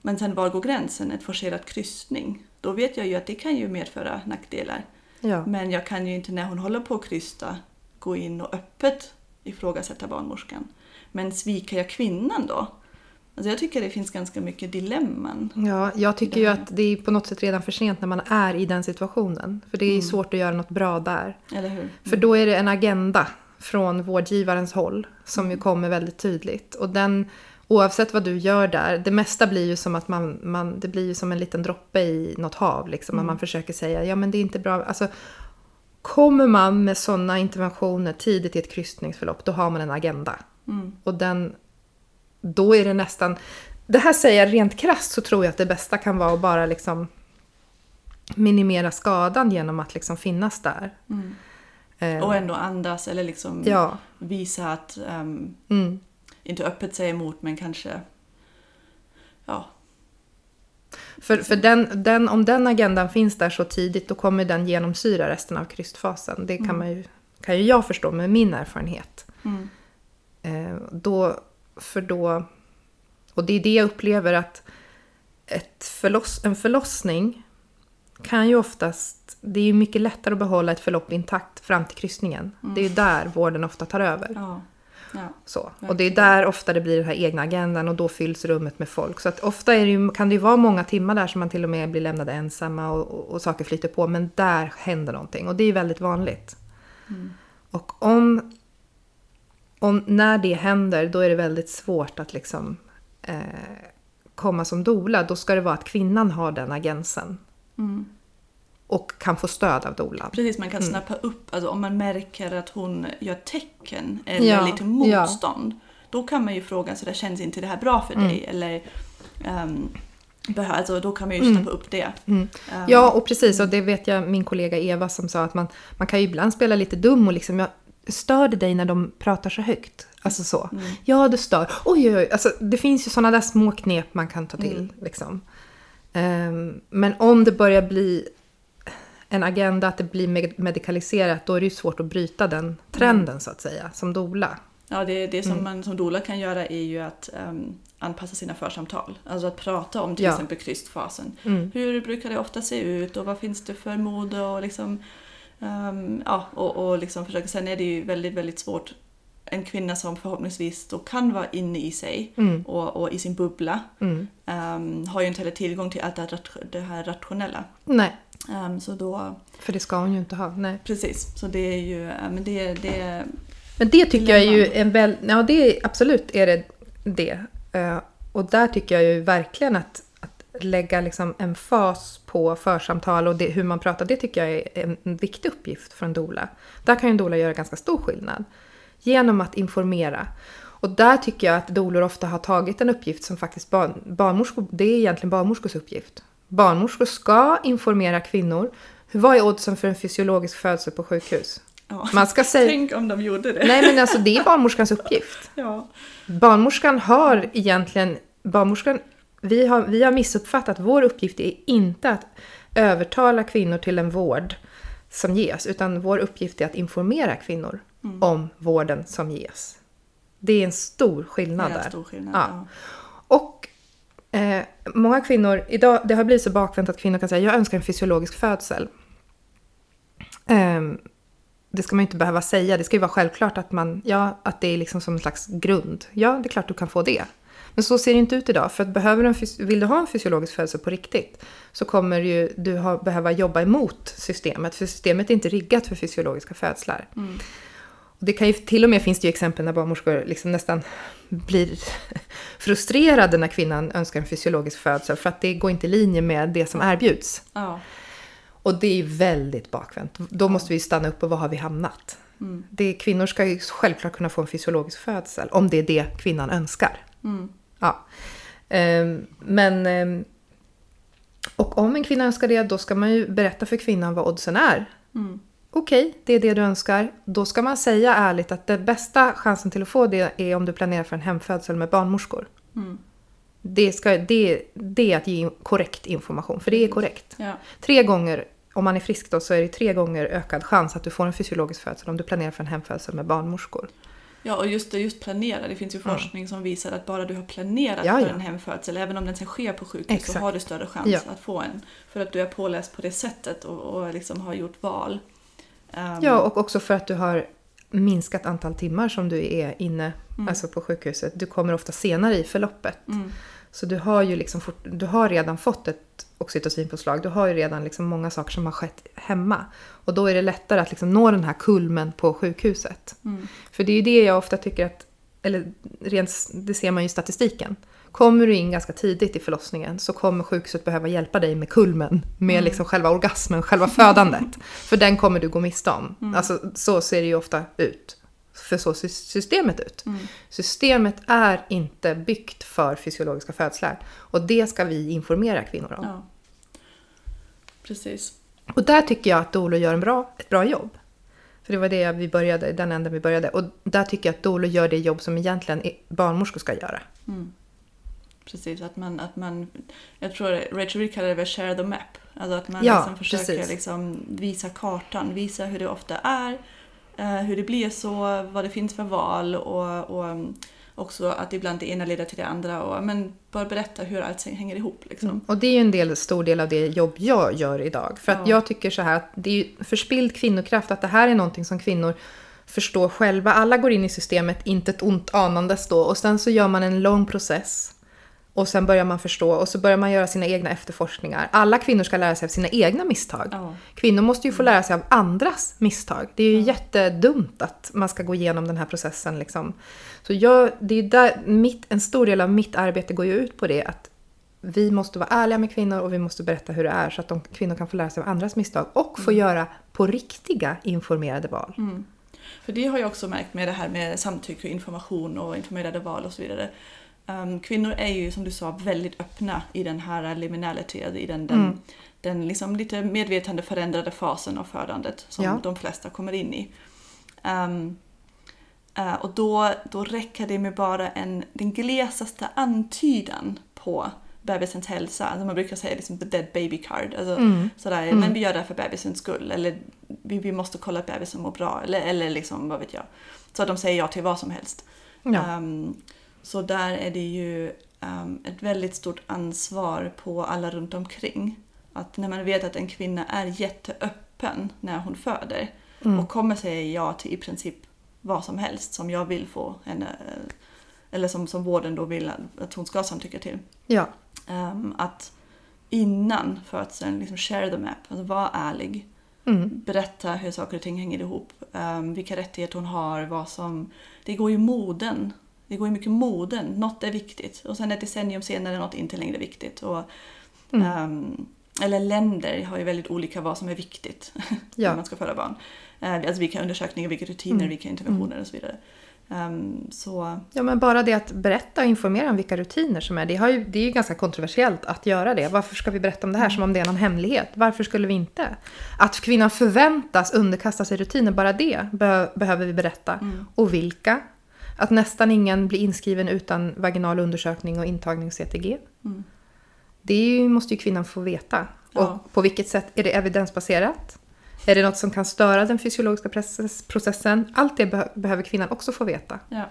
A: Men sen var går gränsen? Ett forcerat kryssning. Då vet jag ju att det kan ju medföra nackdelar.
B: Ja.
A: Men jag kan ju inte när hon håller på att krysta gå in och öppet ifrågasätta barnmorskan. Men sviker jag kvinnan då? Alltså jag tycker det finns ganska mycket dilemman.
B: Ja, jag tycker ju att det är på något sätt redan för sent när man är i den situationen. För det är ju svårt att göra något bra där.
A: Eller hur?
B: För då är det en agenda från vårdgivarens håll som ju kommer väldigt tydligt. Och den, oavsett vad du gör där, det mesta blir ju som att man, man det blir ju som en liten droppe i något hav. Liksom, att man försöker säga, ja men det är inte bra. Alltså, kommer man med sådana interventioner tidigt i ett kryssningsförlopp, då har man en agenda.
A: Mm.
B: Och den, då är det nästan, det här säger jag rent krasst så tror jag att det bästa kan vara att bara liksom minimera skadan genom att liksom finnas där.
A: Mm.
B: Eh,
A: Och ändå andas eller liksom
B: ja.
A: visa att, ehm,
B: Mm.
A: inte öppet säga emot men kanske, ja,
B: För, för den, den, om den agendan finns där så tidigt då kommer den genomsyra resten av krystfasen. Det kan, man ju, kan ju jag förstå med min erfarenhet.
A: mm.
B: Eh, då, för då, och det är det jag upplever att ett förloss, en förlossning kan ju oftast, det är ju mycket lättare att behålla ett förlopp intakt fram till kryssningen. Det är ju där vården ofta tar över.
A: ja, ja.
B: Så. Och det är där ofta det blir den här egna agendan och då fylls rummet med folk. Så att ofta är det ju, kan det ju vara många timmar där som man till och med blir lämnade ensamma och, och, och saker flyter på. Men där händer någonting och det är väldigt vanligt. Och om, om, när det händer då är det väldigt svårt att liksom eh, komma som dola. Då ska det vara att kvinnan har den agensen.
A: Mm.
B: Och kan få stöd av dolan.
A: Precis, man
B: Mm.
A: kan snappa upp, alltså om man märker att hon gör tecken eller
B: Ja,
A: lite
B: ja.
A: motstånd. Då kan man ju fråga, så där känns inte det här bra för
B: Mm.
A: dig? Eller, um, alltså, då kan man ju snappa upp det.
B: Mm.
A: Ehm,
B: Ja, och precis. Och det vet jag min kollega Eva som sa att man, man kan ju ibland spela lite dum och liksom, jag stör det dig när de pratar så högt? Alltså så.
A: Mm.
B: Ja, det stör. Oj, oj, oj. Alltså, det finns ju sådana där små knep man kan ta till.
A: Mm.
B: Liksom. Ehm, men om det börjar bli en agenda att det blir med- medikaliserat, då är det ju svårt att bryta den trenden så att säga, som dola.
A: Ja, det, det
B: Mm.
A: som man som doula kan göra är ju att ehm, anpassa sina församtal. Alltså att prata om till
B: Ja.
A: exempel krystfasen.
B: Mm.
A: Hur brukar det ofta se ut och vad finns det för mode och liksom... ehm, ja, och, och liksom försöka... Sen är det ju väldigt, väldigt svårt. En kvinna som förhoppningsvis då kan vara inne i sig
B: Mm.
A: och, och i sin bubbla
B: Mm.
A: ehm, har ju inte heller tillgång till allt det här, rationella.
B: Nej,
A: Ehm, så då...
B: för det ska hon ju inte ha. Nej.
A: Precis, så det är ju... men det, det,
B: Men det tycker jag är ju en väl... Ja, det är, absolut är det det. Eh, och där tycker jag ju verkligen att, att lägga liksom en fas på församtal och det, hur man pratar, det tycker jag är en, en viktig uppgift för en dola. Där kan ju en dola göra ganska stor skillnad. Genom att informera. Och där tycker jag att dolor ofta har tagit en uppgift som faktiskt barn, barnmorskor, det är egentligen barnmorskors uppgift. Barnmorskor ska informera kvinnor. Vad är oddsen för en fysiologisk födsel på sjukhus?
A: Ja.
B: Man ska säga...
A: Tänk om de gjorde det.
B: Nej men alltså det är barnmorskans uppgift.
A: Ja.
B: Barnmorskan har egentligen, barnmorskan, vi har, vi har missuppfattat, vår uppgift är inte att övertala kvinnor till en vård som ges, utan vår uppgift är att informera kvinnor
A: Mm.
B: om vården som ges. Det är en stor skillnad
A: en
B: där.
A: stor skillnad.
B: Ja.
A: Ja.
B: Och eh, många kvinnor, idag, det har blivit så bakvänt att kvinnor kan säga jag önskar en fysiologisk födsel. Ehm, det ska man ju inte behöva säga, det ska ju vara självklart att, man, ja, att det är liksom som en slags grund. Ja, det är klart du kan få det. Men så ser det inte ut idag, för att behöver du en, vill du ha en fysiologisk födsel på riktigt så kommer ju du ha, behöva jobba emot systemet, för systemet är inte riggat för fysiologiska födslar.
A: Mm.
B: Och det kan ju, till och med finns det ju exempel när barnmorskor liksom nästan blir frustrerade när kvinnan önskar en fysiologisk födsel för att det går inte i linje med det som erbjuds.
A: Ja.
B: Och det är ju väldigt bakvänt. Då måste vi stanna upp och var har vi hamnat?
A: Mm.
B: Det, kvinnor ska ju självklart kunna få en fysiologisk födsel om det är det kvinnan önskar.
A: Mm.
B: Ja. Ehm, men... ehm, och om en kvinna önskar det, då ska man ju berätta för kvinnan vad oddsen är.
A: Mm.
B: Okej, det är det du önskar. Då ska man säga ärligt att den bästa chansen till att få det är om du planerar för en hemfödsel med barnmorskor.
A: Mm.
B: Det, ska, det, det är att ge korrekt information, för det är korrekt.
A: Ja.
B: Tre gånger, om man är frisk då, så är det tre gånger ökad chans att du får en fysiologisk födsel om du planerar för en hemfödsel med barnmorskor.
A: Ja, och just just planera. Det finns ju forskning som visar att bara du har planerat
B: Ja,
A: för
B: ja.
A: en hemfödsel, även om den sen sker på sjukhus, så
B: Exakt.
A: har du större chans
B: Ja.
A: att få en. För att du är påläst på det sättet och, och liksom har gjort val. Ehm,
B: Ja, och också för att du har minskat antal timmar som du är inne alltså på sjukhuset. Du kommer ofta senare i förloppet.
A: Mm.
B: Så du har ju liksom fort, du har redan fått ett oxytocinpåslag. Du har ju redan liksom många saker som har skett hemma. Och då är det lättare att liksom nå den här kulmen på sjukhuset.
A: Mm.
B: För det är ju det jag ofta tycker att, eller rent, det ser man ju i statistiken. Kommer du in ganska tidigt i förlossningen så kommer sjukhuset behöva hjälpa dig med kulmen, med liksom själva orgasmen, själva födandet. För den kommer du gå miste om. Alltså, så ser det ju ofta ut. För så ser systemet ut.
A: Mm.
B: Systemet är inte byggt för fysiologiska födslar. Och det ska vi informera kvinnor om.
A: Ja. Precis.
B: Och där tycker jag att Dolo gör en bra, ett bra jobb. För det var det vi började, den änden vi började. Och där tycker jag att Dolo gör det jobb som egentligen barnmorskor ska göra.
A: Mm. Precis, att man, att man... Jag tror Rachel Reed kallar det väl share the map. Alltså att man
B: Ja,
A: liksom försöker liksom visa kartan, visa hur det ofta är, hur det blir så, vad det finns för val och, och um, också att ibland det ena leder till det andra. Och, men bara berätta hur allt hänger ihop. Liksom.
B: Och det är ju en del, stor del av det jobb jag gör idag. För att
A: Ja.
B: jag tycker så här att det är ju förspild kvinnokraft, att det här är någonting som kvinnor förstår själva. Alla går in i systemet, inte ett ont anandes då. Och sen så gör man en lång process. Och sen börjar man förstå och så börjar man göra sina egna efterforskningar. Alla kvinnor ska lära sig av sina egna misstag.
A: Ja.
B: Kvinnor måste ju få lära sig av andras misstag. Det är ju jättedumt att man ska gå igenom den här processen. Liksom. Så jag, det är där mitt, en stor del av mitt arbete går ju ut på det. Att vi måste vara ärliga med kvinnor och vi måste berätta hur det är så att de, kvinnor kan få lära sig av andras misstag och få göra på riktiga informerade val.
A: Mm. För det har jag också märkt med det här med samtycke, information och informerade val och så vidare. Um, kvinnor är ju som du sa väldigt öppna i den här liminality, i den, den,
B: Mm.
A: den liksom lite medvetande förändrade fasen av födandet som
B: Ja.
A: de flesta kommer in i. Um, uh, och då, då räcker det med bara en, den glesaste antydan på bebisens hälsa. Alltså man brukar säga liksom the dead baby card. Alltså,
B: Mm.
A: Sådär, men vi gör det här för bebisens skull. Eller vi, vi måste kolla att bebisen mår bra. Eller, eller liksom, vad vet jag. Så att de säger ja till vad som helst.
B: Ja.
A: Ehm, så där är det ju ehm, ett väldigt stort ansvar på alla runt omkring. Att när man vet att en kvinna är jätteöppen när hon föder
B: Mm.
A: och kommer säga ja till i princip vad som helst som jag vill få henne eller som, som vården då vill att- hon ska samtycka till.
B: ja.
A: Ehm, att innan födseln, liksom share the map, alltså var ärlig.
B: Mm.
A: Berätta hur saker och ting hänger ihop, um, vilka rättigheter hon har, vad som... Det går ju moden. Det går ju mycket moden. Något är viktigt och sen ett decennium senare är något inte längre viktigt. Och Ehm, eller länder har ju väldigt olika vad som är viktigt
B: Ja.
A: när man ska föda barn. Uh, alltså vilka undersökningar, vilka rutiner, vilka interventioner och så vidare. Ehm, så
B: Ja, men bara det att berätta och informera om vilka rutiner som är. Det, har ju, det är ju ganska kontroversiellt att göra det. Varför ska vi berätta om det här som om det är någon hemlighet? Varför skulle vi inte? Att kvinnan förväntas underkasta sig rutiner, bara det be- behöver vi berätta. Och vilka? Att nästan ingen blir inskriven utan vaginal undersökning och intagning-CTG. Det är ju, måste ju kvinnan få veta.
A: Ja.
B: Och på vilket sätt? Är det evidensbaserat? Är det något som kan störa den fysiologiska process- processen? Allt det beh- behöver kvinnan också få veta.
A: Ja.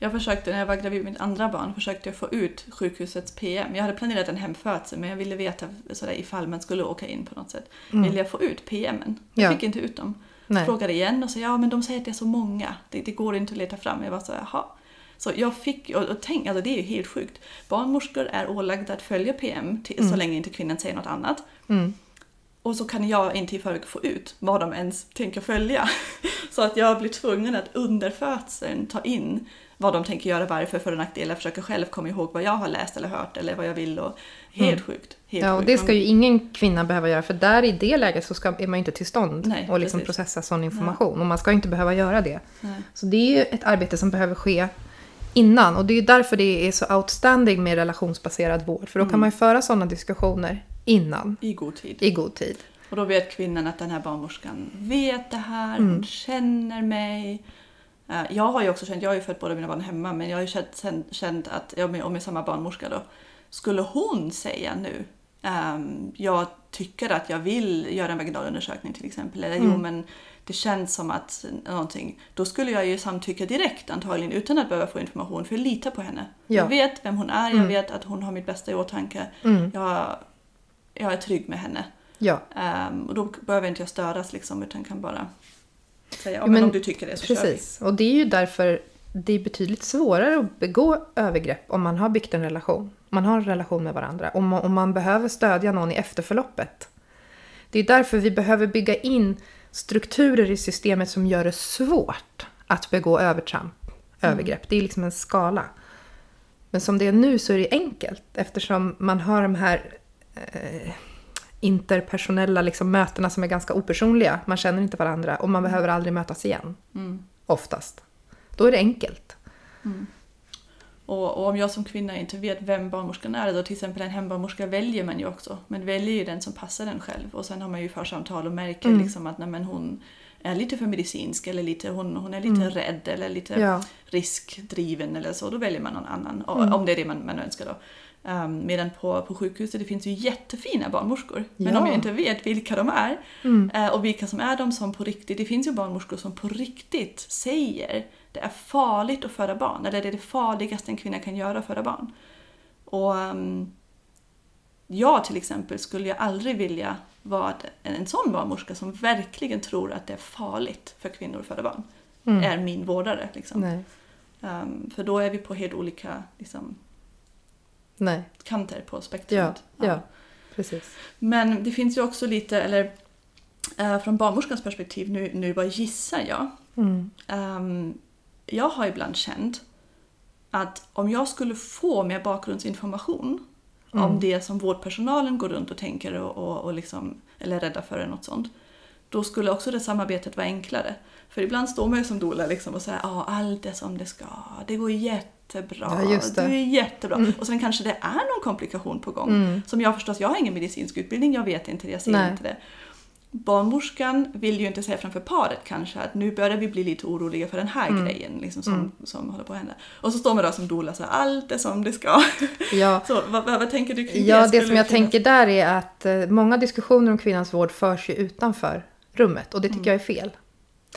A: Jag försökte, när jag var gravid med mitt andra barn, försökte jag få ut sjukhusets PM. Jag hade planerat en hemfödsel men jag ville veta sådär, ifall man skulle åka in på något sätt. Ville jag få ut PMen? Jag
B: Ja.
A: fick inte ut dem.
B: Nej.
A: Frågade igen och sa ja men de säger att det är så många. Det, det går inte att leta fram. Jag var så jaha. Så jag fick, och, och tänk, alltså det är ju helt sjukt. Barnmorskor är ålagda att följa PM till, så länge inte kvinnan säger något annat.
B: Mm.
A: Och så kan jag inte i förväg få ut vad de ens tänker följa. Så att jag blir tvungen att under födseln ta in vad de tänker göra, varför, för och nackdelar, försöka själv komma ihåg vad jag har läst eller hört eller vad jag vill. Och helt sjukt. Helt
B: Ja, och det ska ju ingen kvinna behöva göra för där i det läget så ska, är man ju inte till stånd
A: Nej,
B: och liksom
A: precis.
B: processa sån information. Och man ska ju inte behöva göra det.
A: Nej.
B: Så det är ju ett arbete som behöver ske innan. Och det är ju därför det är så outstanding med relationsbaserad vård. För då
A: Mm.
B: kan man ju föra sådana diskussioner innan,
A: I god tid.
B: i god tid.
A: Och då vet kvinnan att den här barnmorskan vet det här,
B: Mm.
A: hon känner mig. Eh, Jag har ju också känt, jag har ju fött båda mina barn hemma, men jag har ju känt, känt att, ja, med, och med samma barnmorska då, skulle hon säga nu, ehm, jag tycker att jag vill göra en vaginalundersökning till exempel, eller
B: Mm.
A: jo men det känns som att någonting, då skulle jag ju samtycka direkt antagligen utan att behöva få information, för jag litar på henne.
B: Ja.
A: Jag vet vem hon är, jag
B: Mm.
A: vet att hon har mitt bästa i åtanke,
B: Mm.
A: jag, jag är trygg med henne.
B: Ja,
A: Ehm, och då behöver inte jag störas liksom, utan kan bara säga ja, men,
B: men
A: om du tycker det så kör
B: precis. Och det är ju därför det är betydligt svårare att begå övergrepp om man har byggt en relation. Man har en relation med varandra. Om man, om man behöver stödja någon i efterförloppet. Det är därför vi behöver bygga in strukturer i systemet som gör det svårt att begå övertramp, övergrepp. Det är liksom en skala. Men som det är nu så är det enkelt eftersom man har de här eh, interpersonella liksom, mötena som är ganska opersonliga. Man känner inte varandra och man behöver aldrig mötas igen.
A: Mm.
B: Oftast. Då är det enkelt.
A: Och, och om jag som kvinna inte vet vem barnmorskan är, då till exempel en hembarnmorska väljer man ju också. Men väljer ju den som passar den själv. Och sen har man ju församtal och märker
B: Mm.
A: liksom att nej, men hon är lite för medicinsk eller lite, hon, hon är lite rädd eller lite
B: Mm. Ja.
A: riskdriven eller så. Då väljer man någon annan,
B: Mm.
A: om det är det man, man önskar då. Um, medan på, på sjukhuset det finns ju jättefina barnmorskor. Men
B: Ja.
A: om jag inte vet vilka de är
B: Mm.
A: eh, och vilka som är de som på riktigt, det finns ju barnmorskor som på riktigt säger det är farligt att föda barn, eller det är det farligaste en kvinna kan göra att föda barn. Och um, jag till exempel skulle jag aldrig vilja vara en, sån barnmorska som verkligen tror att det är farligt för kvinnor att föda barn.
B: Mm.
A: Är min vårdare. Liksom. Um, för då är vi på helt olika liksom,
B: Nej.
A: kanter på
B: Ja,
A: spektrumet.
B: ja. Precis.
A: Men det finns ju också lite, eller eh, från barnmorskans perspektiv, nu, nu bara gissar jag.
B: Mm.
A: Ehm, jag har ibland känt att om jag skulle få mer bakgrundsinformation
B: Mm.
A: om det som vårdpersonalen går runt och tänker och, och, och liksom, eller är rädda för eller något sånt. Då skulle också det samarbetet vara enklare. För ibland står man ju som doula liksom och säger ja allt är som det ska, det går jättebra,
B: Ja, just det.
A: du är jättebra.
B: Mm.
A: Och sen kanske det är någon komplikation på gång.
B: Mm.
A: Som jag förstås, jag har ingen medicinsk utbildning, jag vet inte det, jag ser
B: Nej.
A: inte det. Barnmorskan vill ju inte säga framför paret kanske att nu börjar vi bli lite oroliga för den här
B: Mm.
A: grejen liksom, som,
B: Mm.
A: som håller på att hända. Och så står man där som doula så allt är som det ska.
B: Ja,
A: Så vad, vad, vad tänker du kring
B: ja det
A: Skulle
B: som jag
A: finnas-
B: tänker där är att eh, många diskussioner om kvinnans vård förs ju utanför rummet och det tycker jag är fel.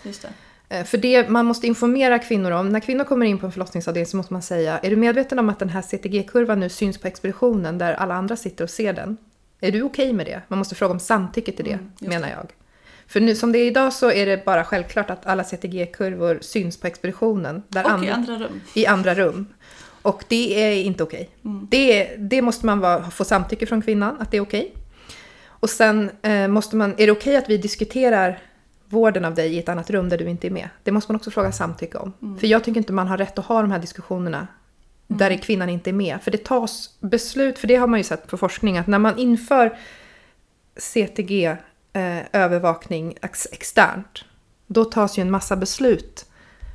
A: Just det.
B: Eh, För det man måste informera kvinnor om, när kvinnor kommer in på en förlossningsavdelning så måste man säga, är du medveten om att den här CTG-kurvan nu syns på expeditionen där alla andra sitter och ser den? Är du okej med det? Man måste fråga om samtycke till det,
A: Mm,
B: menar jag. För nu som det är idag så är det bara självklart att alla CTG-kurvor syns på expeditionen. Där
A: Och i
B: andra,
A: andra rum.
B: i andra rum. Och det är inte okej.
A: Mm.
B: Det, det måste man vara, få samtycke från kvinnan, att det är okej. Och sen eh, måste man, är det okej att vi diskuterar vården av dig i ett annat rum där du inte är med? Det måste man också fråga samtycke om.
A: Mm.
B: För jag tycker inte man har rätt att ha de här diskussionerna där kvinnan inte är med. För det tas beslut, för det har man ju sett på forskning, att när man inför CTG-övervakning ex externt, då tas ju en massa beslut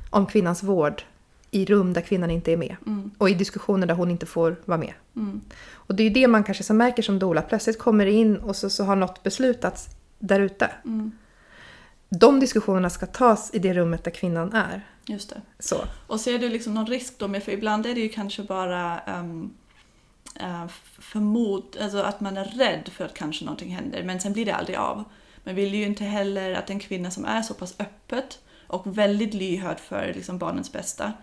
B: om kvinnans vård i rum där kvinnan inte är med.
A: Mm.
B: Och i diskussioner där hon inte får vara med.
A: Mm.
B: Och det är ju det man kanske som märker som doula. Plötsligt kommer det in och så, så har något beslutats där ute.
A: Mm.
B: De diskussionerna ska tas i det rummet där kvinnan är.
A: Just det.
B: Så.
A: Och ser du liksom någon risk då med, för ibland är det ju kanske bara um, uh, förmod, alltså att man är rädd för att kanske någonting händer men sen blir det aldrig av. Man vill ju inte heller att en kvinna som är så pass öppet och väldigt lyhörd för liksom barnens bästa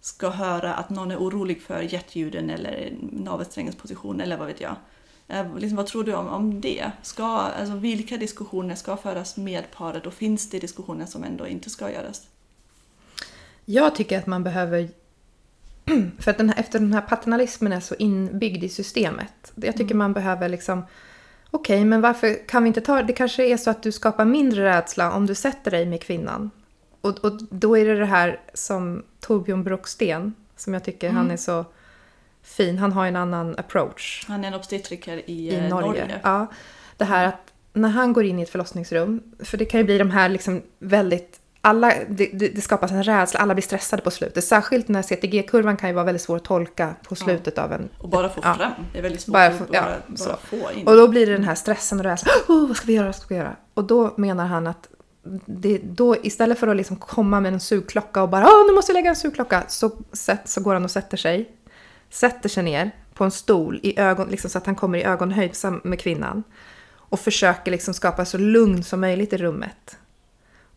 A: ska höra att någon är orolig för jetljuden eller navelsträngens position eller vad vet jag. Eh, liksom, vad tror du om, om det? Ska, alltså, vilka diskussioner ska föras med paret och finns det diskussioner som ändå inte ska göras?
B: Jag tycker att man behöver... För att den här, efter den här paternalismen är så inbyggd i systemet. Jag tycker
A: Mm.
B: man behöver liksom... Okej, men varför kan vi inte ta... Det kanske är så att du skapar mindre rädsla om du sätter dig med kvinnan. Och, och då är det det här som Torbjörn Brocksten, som jag tycker han
A: Mm.
B: är så fin. Han har en annan approach
A: Han är en obstetriker i,
B: i
A: eh,
B: Norge.
A: Norge.
B: Ja, det här att när han går in i ett förlossningsrum, för det kan ju bli de här liksom väldigt alla, det, det, skapas en rädsla, alla blir stressade på slutet. Särskilt när CTG-kurvan kan ju vara väldigt svår att tolka på slutet av en...
A: Och bara få
B: Ja.
A: fram. Det är väldigt svårt
B: Bara
A: att
B: få-
A: bara,
B: ja,
A: bara få in.
B: Och då blir det den här stressen och rädslan. Oh, vad ska vi göra? Vad ska vi göra? Och då menar han att det, då, istället för att liksom komma med en sugklocka och bara Åh, nu måste jag lägga en sugklocka. Så, sätt, så går han och sätter sig. Sätter sig ner på en stol i ögon, liksom så att han kommer i ögonhöjd med kvinnan. Och försöker liksom skapa så lugn som möjligt i rummet.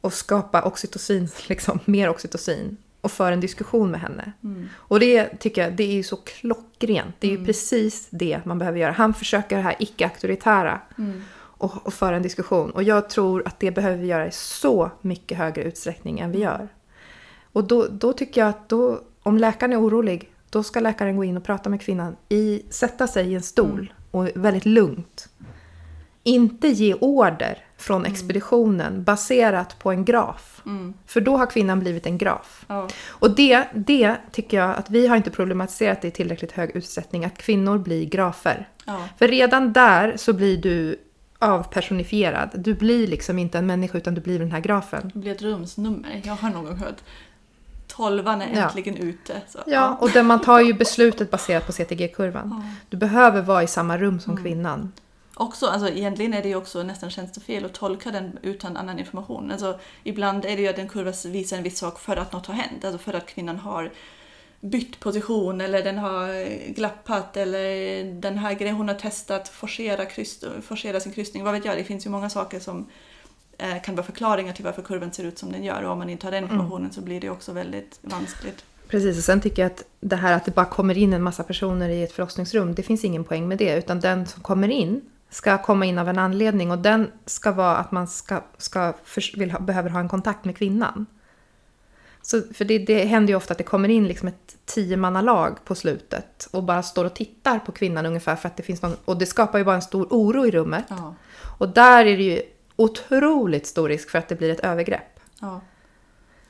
B: Och skapa oxytocin, liksom, mer oxytocin. Och för en diskussion med henne.
A: Mm.
B: Och det tycker jag, det är ju så klockrent. Det är ju precis det man behöver göra. Han försöker det här icke-auktoritära
A: Mm.
B: och, och föra en diskussion. Och jag tror att det behöver vi göra i så mycket högre utsträckning än vi gör. Och då, då tycker jag att då, om läkaren är orolig, då ska läkaren gå in och prata med kvinnan, i, sätta sig i en stol och väldigt lugnt. Inte ge order från expeditionen baserat på en graf.
A: Mm.
B: För då har kvinnan blivit en graf.
A: Ja.
B: Och det, det tycker jag att vi har inte problematiserat i tillräckligt hög utsträckning, att kvinnor blir grafer.
A: Ja.
B: För redan där så blir du avpersonifierad. Du blir liksom inte en människa utan du blir den här grafen.
A: Det blir ett rumsnummer. Jag har någon gång hört. Tolvan är
B: Ja.
A: äntligen ute. Så,
B: Ja, och där man tar ju beslutet baserat på CTG-kurvan.
A: Ja.
B: Du behöver vara i samma rum som kvinnan.
A: Också, alltså, egentligen är det ju också nästan tjänstefel att tolka den utan annan information. Alltså, ibland är det ju att en kurva visar en viss sak för att något har hänt. Alltså för att kvinnan har bytt position eller den har glappat eller den här grejen hon har testat forcera, kryss, forcera sin kryssning. Vad vet jag, det finns ju många saker som eh, kan vara förklaringar till varför kurvan ser ut som den gör och om man inte har den informationen så blir det också väldigt vanskligt.
B: Precis, och sen tycker jag att det här att det bara kommer in en massa personer i ett förlossningsrum, det finns ingen poäng med det. Utan den som kommer in ska komma in av en anledning och den ska vara att man ska, ska för, vill behöver ha en kontakt med kvinnan. Så, för det, det händer ju ofta att det kommer in liksom ett tiomannalag på slutet och bara står och tittar på kvinnan ungefär för att det finns någon... Och det skapar ju bara en stor oro i rummet.
A: Ja,
B: Och där är det ju otroligt stor risk för att det blir ett övergrepp.
A: ja,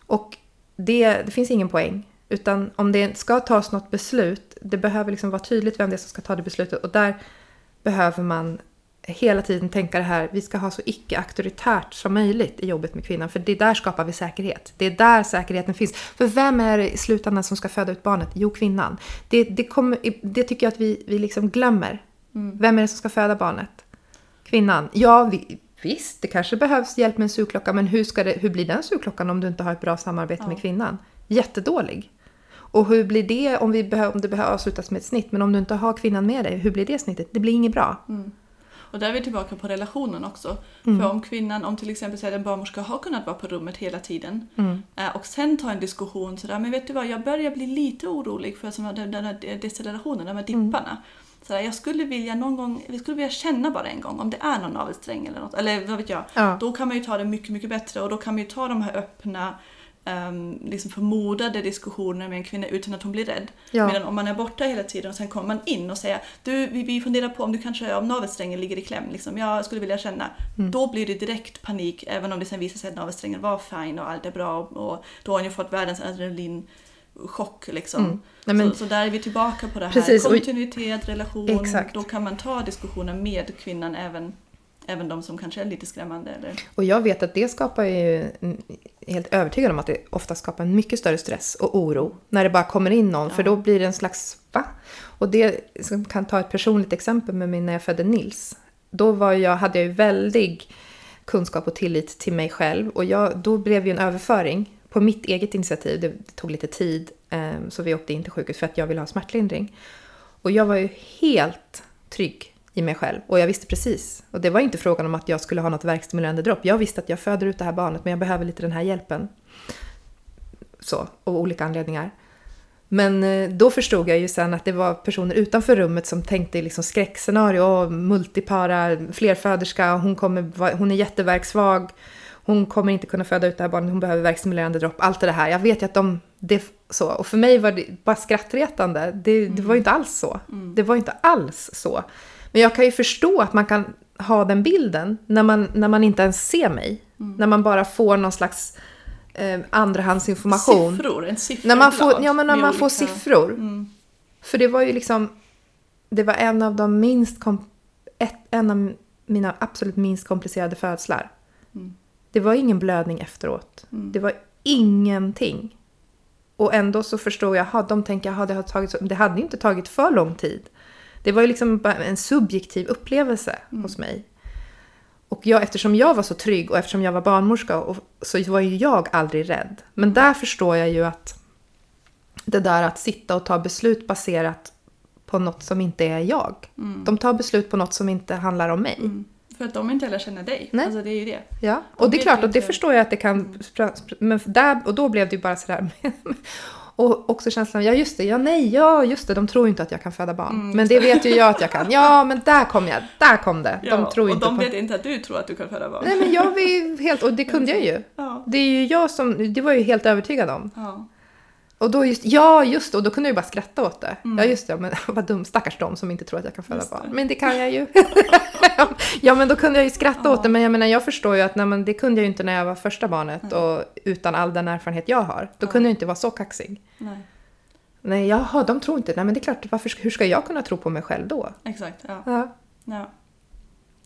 B: Och det, det finns ingen poäng. Utan om det ska tas något beslut, det behöver liksom vara tydligt vem det är som ska ta det beslutet. Och där behöver man hela tiden tänka det här, vi ska ha så icke-auktoritärt som möjligt i jobbet med kvinnan. För det är där skapar vi säkerhet. Det är där säkerheten finns. För vem är det i slutändan som ska föda ut barnet? Jo, kvinnan. Det, det, kommer, det tycker jag att vi, vi liksom glömmer. Vem är det som ska föda barnet? Kvinnan. Ja, vi, visst, det kanske behövs hjälp med en sugklocka, men hur, ska det, hur blir den sugklockan om du inte har ett bra samarbete med kvinnan? Jättedålig. Och hur blir det om, vi behöver, om det behöver avslutas med ett snitt, men om du inte har kvinnan med dig, hur blir det snittet? Det blir inget bra.
A: Och där är vi tillbaka på relationen också.
B: Mm.
A: För om kvinnan, om till exempel säger en barnmorska har kunnat vara på rummet hela tiden
B: Mm.
A: eh, och sen ta en diskussion sådär, men vet du vad, jag börjar bli lite orolig för den, den här decelerationen, de här
B: Mm.
A: dipparna. Sådär, jag skulle vilja någon gång, vi skulle vilja känna bara en gång om det är någon navelsträng eller något, eller vad vet jag.
B: Ja.
A: Då kan man ju ta det mycket, mycket bättre och då kan man ju ta de här öppna Um, liksom förmodade diskussioner med en kvinna utan att hon blir rädd.
B: Ja.
A: Medan om man är borta hela tiden och sen kommer man in och säger du, vi, vi funderar på om du kanske, om navelsträngen ligger i kläm, liksom, jag skulle vilja känna.
B: Mm.
A: Då blir det direkt panik, även om det sen visar sig att navelsträngen var fine och allt är bra och, och då har hon ju fått världens adrenalin chock liksom.
B: Mm. Nej, men,
A: så, så där är vi tillbaka på det här.
B: Precis,
A: Kontinuitet, relation.
B: Exakt.
A: Då kan man ta diskussionen med kvinnan även, även de som kanske är lite skrämmande. Eller,
B: och jag vet att det skapar ju, helt övertygad om att det ofta skapar en mycket större stress och oro när det bara kommer in någon, för
A: Ja.
B: då blir det en slags va? Och det som kan ta ett personligt exempel med mig när jag födde Nils. Då var jag, hade jag ju väldig kunskap och tillit till mig själv och jag, då blev ju en överföring på mitt eget initiativ. Det, det tog lite tid eh, så vi åkte in till sjukhus för att jag ville ha smärtlindring. Och jag var ju helt trygg i mig själv och jag visste precis. Och det var inte frågan om att jag skulle ha något verkstimulerande dropp. Jag visste att jag föder ut det här barnet men jag behöver lite den här hjälpen. Så, av olika anledningar. Men eh, då förstod jag ju sen att det var personer utanför rummet som tänkte i liksom skräckscenario, multipara, flerföderska, hon, kommer, hon är jätteverksvag, hon kommer inte kunna föda ut det här barnet, hon behöver verkstimulerande dropp, allt det här. Jag vet ju att de, det så. Och för mig var det bara skrattretande. Det, det var ju inte alls så. Det var ju inte alls så. Men jag kan ju förstå att man kan ha den bilden när man, när man inte ens ser mig. När man bara får någon slags eh, andrahandsinformation.
A: Siffror, en.
B: När man får, ja, men när man får
A: olika-
B: siffror.
A: Mm.
B: För det var ju liksom... Det var en av de minst... Kom, ett, en av mina absolut minst komplicerade födslar.
A: Mm.
B: Det var ingen blödning efteråt.
A: Mm.
B: Det var ingenting. Och ändå så förstod jag, aha, de tänker, aha, det, har tagit det hade inte tagit för lång tid. Det var ju liksom bara en subjektiv upplevelse
A: Mm.
B: hos mig. Och jag, eftersom jag var så trygg och eftersom jag var barnmorska och, så var ju jag aldrig rädd. Men där förstår jag ju att det där att sitta och ta beslut baserat på något som inte är jag.
A: Mm.
B: De tar beslut på något som inte handlar om mig.
A: Mm. För att de inte heller känner dig.
B: Nej.
A: Alltså det är ju det.
B: Ja,
A: De
B: och det är klart, och det förstår jag att det kan... Men där, och då blev det ju bara sådär... Och också känslan, ja just det, ja nej, ja just det, de tror inte att jag kan föda barn.
A: Mm,
B: men det vet ju jag att jag kan. Ja, men där kom jag, där kom det.
A: Ja,
B: de tror ju
A: och
B: inte
A: de
B: på...
A: vet inte att du tror att du kan föda barn.
B: Nej men jag var helt, och det kunde jag ju.
A: Ja.
B: Det är ju jag som, det var jag ju helt övertygad om.
A: Ja.
B: Och då just, ja just det, och då kunde jag ju bara skratta åt det.
A: Mm.
B: Ja just det, men vad dum, stackars de som inte tror att jag kan föda barn. Men det kan jag ju. ja men då kunde jag ju skratta
A: Ja.
B: åt det, men jag menar jag förstår ju att nej, men det kunde jag ju inte när jag var första barnet
A: Nej.
B: och utan all den erfarenhet jag har. Då
A: Ja.
B: kunde jag inte vara så kaxig.
A: Nej.
B: Nej, jaha, de tror inte. Nej men det är klart, varför, hur ska jag kunna tro på mig själv då?
A: Exakt. Ja.
B: Ja.
A: Ja.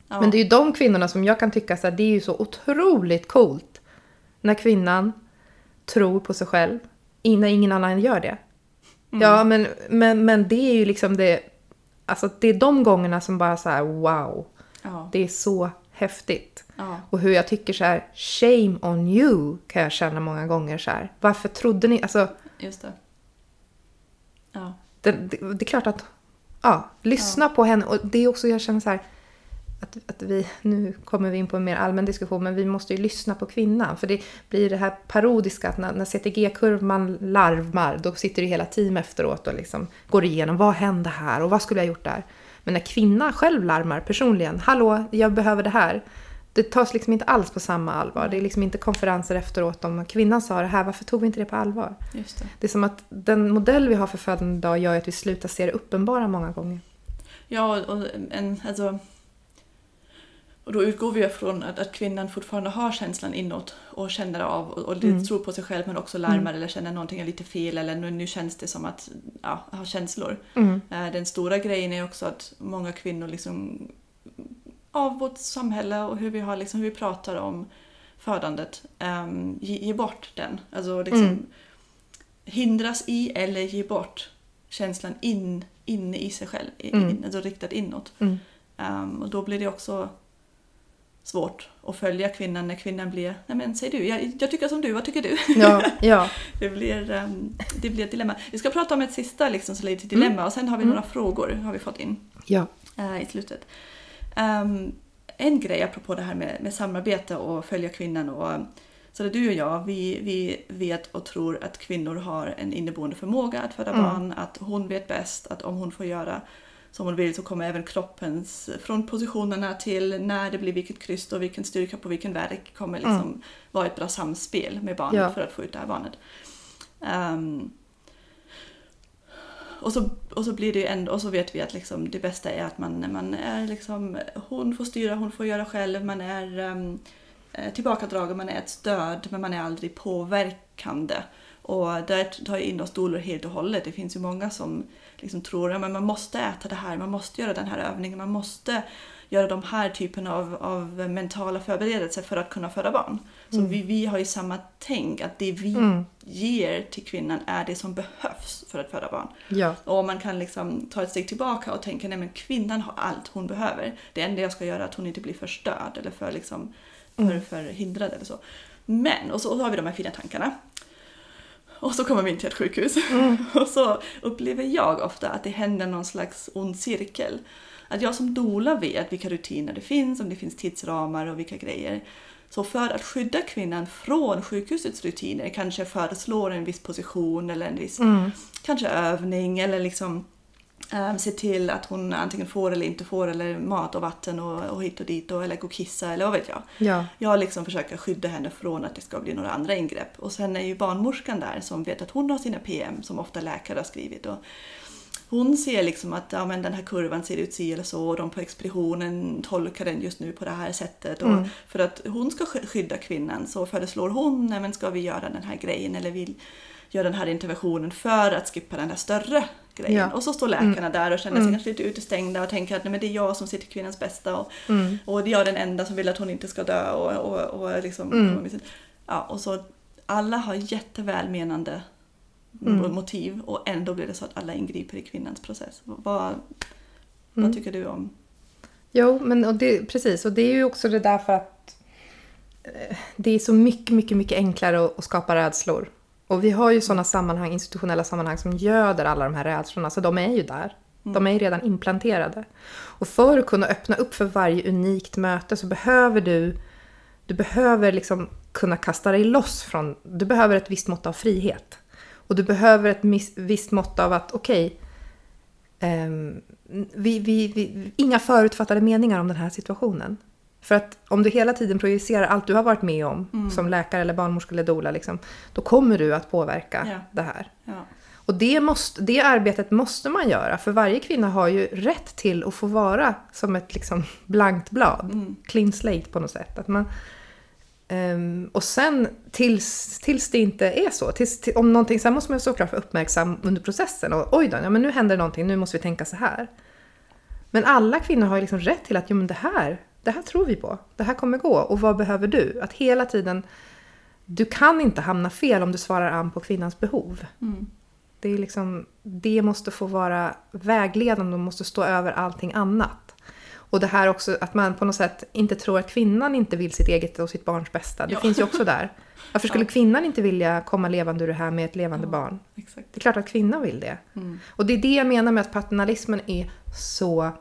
A: Ja.
B: Men det är ju de kvinnorna som jag kan tycka så här, det är ju så otroligt coolt när kvinnan tror på sig själv innan ingen annan gör det.
A: Mm.
B: Ja, men, men, men det är ju liksom det, alltså det är de gångerna som bara så här wow,
A: Ja.
B: det är så häftigt.
A: Ja.
B: Och hur jag tycker så här, shame on you kan jag känna många gånger så här. Varför trodde ni, alltså
A: Just det. Ja.
B: det, det, det är klart att, ja, lyssna på henne. Och det är också, jag känner så här, att, att vi, nu kommer vi in på en mer allmän diskussion, men vi måste ju lyssna på kvinnan. För det blir det här parodiska, att när, när CTG-kurvan larmar, då sitter det hela team efteråt och liksom går igenom, vad hände här och vad skulle jag gjort där? Men när kvinnan själv larmar personligen, hallå, jag behöver det här. Det tas liksom inte alls på samma allvar. Det är liksom inte konferenser efteråt om kvinnan sa det här, varför tog vi inte det på allvar?
A: Just det.
B: Det är som att den modell vi har för födande idag gör att vi slutar se det uppenbara många gånger.
A: Ja, och en, alltså... Och då utgår vi från att, att kvinnan fortfarande har känslan inåt och känner av och, och
B: Mm.
A: tror på sig själv men också larmar eller känner någonting är lite fel eller nu, nu känns det som att ja, ha känslor.
B: Mm.
A: Eh, Den stora grejen är också att många kvinnor liksom av vårt samhälle och hur vi, har, liksom, hur vi pratar om födandet um, ge, ge bort den. Alltså liksom
B: Mm.
A: hindras i eller ge bort känslan in, inne i sig själv, i,
B: Mm.
A: in, alltså riktat inåt.
B: Mm.
A: Um, och då blir det också svårt att följa kvinnan när kvinnan blir Nej men säg du, jag, jag tycker som du, vad tycker du?
B: Ja, ja.
A: Det blir, um, det blir ett dilemma. Vi ska prata om ett sista liksom, så lite dilemma och sen har vi några frågor har vi fått in
B: ja.
A: eh, i slutet. Um, en grej apropå det här med, med samarbete och följa kvinnan och så det du och jag, vi, vi vet och tror att kvinnor har en inneboende förmåga att föda
B: Mm.
A: barn, att hon vet bäst, att om hon får göra som hon vill så kommer även kroppens, från positionerna till när det blir vilket kryss och vilken styrka på vilken verk kommer liksom vara ett bra samspel med barnet
B: Ja.
A: för att få ut det här barnet. Ehm, och så, och så blir det ju ändå, och så vet vi att liksom det bästa är att man, man är liksom, hon får styra, hon får göra själv, man är um, tillbakadragen, man är ett stöd men man är aldrig påverkande. Och där tar jag in oss doulor helt och hållet. Det finns ju många som liksom tror att man måste äta det här, man måste göra den här övningen, man måste göra de här typen av, av mentala förberedelser för att kunna föda barn. Så
B: Mm.
A: vi, vi har ju samma tänk, att det vi
B: Mm.
A: ger till kvinnan är det som behövs för att föda barn.
B: Ja.
A: Och man kan liksom ta ett steg tillbaka och tänka nej men kvinnan har allt hon behöver. Det enda jag ska göra är att hon inte blir förstörd eller för, liksom, för,
B: Mm.
A: för hindrad eller så. Men, och så, och så har vi de här fina tankarna. Och så kommer vi in till ett sjukhus. och så upplever jag ofta att det händer någon slags ond cirkel. Att jag som doula vet vilka rutiner det finns, om det finns tidsramar och vilka grejer. Så för att skydda kvinnan från sjukhusets rutiner kanske föreslår en viss position eller en viss
B: Mm.
A: kanske övning eller liksom um, se till att hon antingen får eller inte får eller mat och vatten och, och hit och dit och, eller gå och kissa eller vad vet jag.
B: Ja.
A: Jag liksom försöker skydda henne från att det ska bli några andra ingrepp. Och sen är ju barnmorskan där som vet att hon har sina PM som ofta läkare har skrivit. Och hon ser liksom att ja, men den här kurvan ser ut si eller så och de på expeditionen tolkar den just nu på det här sättet. Och
B: Mm.
A: För att hon ska sk- skydda kvinnan så föreslår hon, nej men ska vi göra den här grejen eller vill göra den här interventionen för att skippa den här större grejen.
B: Ja.
A: Och så står läkarna där och känner sig
B: Mm.
A: kanske lite utestängda och tänker att nej, men det är jag som ser till kvinnans bästa och,
B: Mm.
A: och jag är den enda som vill att hon inte ska dö. Och, och, och, liksom,
B: Mm.
A: ja, och så alla har jättevälmenande
B: Mm.
A: motiv och ändå blir det så att alla ingriper i kvinnans process. Vad,
B: Mm.
A: vad tycker du om?
B: Jo, men och det, precis. Och det är ju också det där för att eh, det är så mycket, mycket, mycket enklare att, att skapa rädslor. Och vi har ju sådana sammanhang, institutionella sammanhang som göder alla de här rädslorna, så de är ju där. De är ju redan implanterade. Och för att kunna öppna upp för varje unikt möte så behöver du, du behöver liksom kunna kasta dig loss från, du behöver ett visst mått av frihet. Och du behöver ett miss, visst mått av att, okej, ehm, vi, vi, vi, inga förutfattade meningar om den här situationen. För att om du hela tiden projicerar allt du har varit med om som läkare eller barnmorska eller doula, liksom, då kommer du att påverka
A: Ja.
B: det här.
A: Ja.
B: Och det, måste, det arbetet måste man göra, för varje kvinna har ju rätt till att få vara som ett liksom blankt blad.
A: Mm.
B: Clean slate på något sätt. Att man, ehm, och sen tills, tills det inte är så, tills, till, om någonting, sen måste man såklart vara uppmärksam under processen. Och oj då, ja, men nu händer någonting, nu måste vi tänka så här. Men alla kvinnor har ju liksom rätt till att jo, men det, här, det här tror vi på, det här kommer gå. Och vad behöver du? Att hela tiden, du kan inte hamna fel om du svarar an på kvinnans behov.
A: Mm.
B: Det, är liksom, det måste få vara vägledande och måste stå över allting annat. Och det här också att man på något sätt inte tror att kvinnan inte vill sitt eget och sitt barns bästa. Det
A: Ja.
B: finns ju också där. Varför skulle
A: Ja.
B: kvinnan inte vilja komma levande ur det här med ett levande
A: Ja.
B: barn?
A: Exakt.
B: Det är klart att kvinnan vill det.
A: Mm.
B: Och det är det jag menar med att paternalismen är så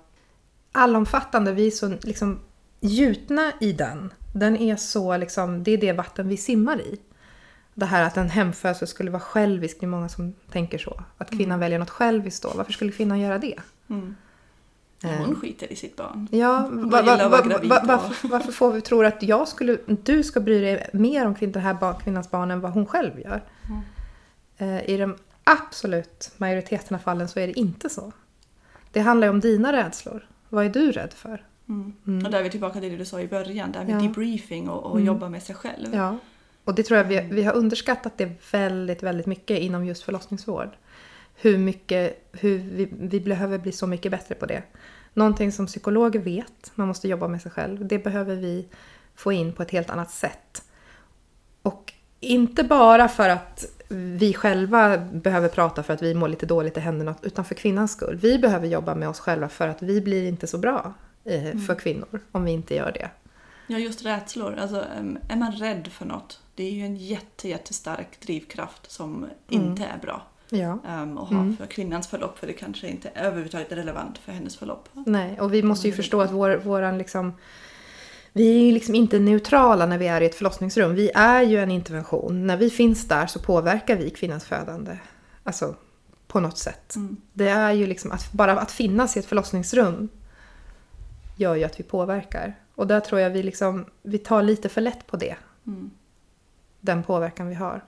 B: allomfattande. Vi är så liksom gjutna i den. Den är så liksom, det är det vatten vi simmar i. Det här att en hemfödsel skulle vara självisk, det är många som tänker så. Att kvinnan väljer något själviskt då. Varför skulle kvinnan göra det?
A: Mm.
B: Eh.
A: hon skiter i sitt barn.
B: Ja, va, va, va, varför, varför får vi tro att jag skulle, du ska bry dig mer om den här kvinnans barn än vad hon själv gör?
A: Mm.
B: Eh, I de absolut majoriteten av fallen så är det inte så. Det handlar ju om dina rädslor. Vad är du rädd för?
A: Mm. Och där är vi tillbaka till det du sa i början, det här med
B: Ja.
A: debriefing och, och
B: Mm.
A: jobba med sig själv.
B: Ja. Och det tror jag vi, vi har underskattat det väldigt, väldigt mycket inom just förlossningsvård. Hur mycket, hur vi, vi behöver bli så mycket bättre på det. Någonting som psykologer vet, man måste jobba med sig själv, det behöver vi få in på ett helt annat sätt. Och inte bara för att vi själva behöver prata för att vi mår lite dåligt, det händer något, utan för kvinnans skull. Vi behöver jobba med oss själva för att vi blir inte så bra eh, för kvinnor om vi inte gör det.
A: Ja, just rädslor. Alltså, är man rädd för något, det är ju en jätte, jättestark drivkraft som inte är bra
B: Ja.
A: um, att ha för kvinnans förlopp, för det kanske inte är överhuvudtaget relevant för hennes förlopp.
B: Nej, och vi måste ju förstå att vår, våran liksom... Vi är ju liksom inte neutrala när vi är i ett förlossningsrum. Vi är ju en intervention. När vi finns där så påverkar vi kvinnans födande. Alltså, på något sätt.
A: Mm.
B: Det är ju liksom att bara att finnas i ett förlossningsrum gör ju att vi påverkar. Och där tror jag vi liksom, vi tar lite för lätt på det.
A: Mm.
B: Den påverkan vi har.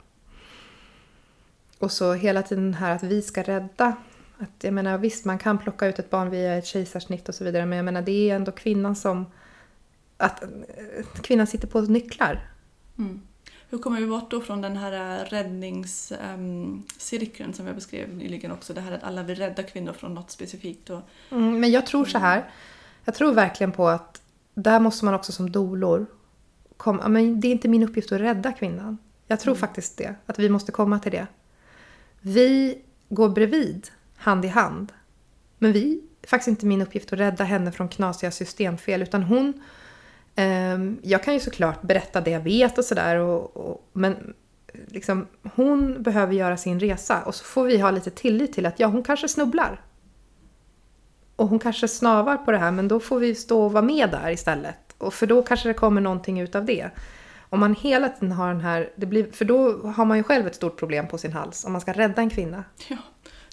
B: Och så hela tiden här att vi ska rädda. Att, jag menar visst, man kan plocka ut ett barn via ett kejsarsnitt och så vidare. Men jag menar det är ändå kvinnan som... Att eh, kvinnan sitter på nycklar.
A: Mm. Hur kommer vi bort då från den här räddningscirkeln som jag beskrev nyligen också? Det här att alla vill rädda kvinnor från något specifikt. Och,
B: Mm, men jag tror så här. Jag tror verkligen på att där måste man också som dolor komma... Men det är inte min uppgift att rädda kvinnan. Jag tror faktiskt det. Att vi måste komma till det. Vi går bredvid, hand i hand. Men vi, det är faktiskt inte min uppgift att rädda henne från knasiga systemfel. Utan hon... ehm, jag kan ju såklart berätta det jag vet och sådär. Och, och, men liksom, hon behöver göra sin resa. Och så får vi ha lite tillit till att ja, hon kanske snubblar. Och hon kanske snavar på det här, men då får vi stå och vara med där istället. Och för då kanske det kommer någonting ut av det. Om man hela tiden har den här, det blir, för då har man ju själv ett stort problem på sin hals om man ska rädda en kvinna.
A: ja,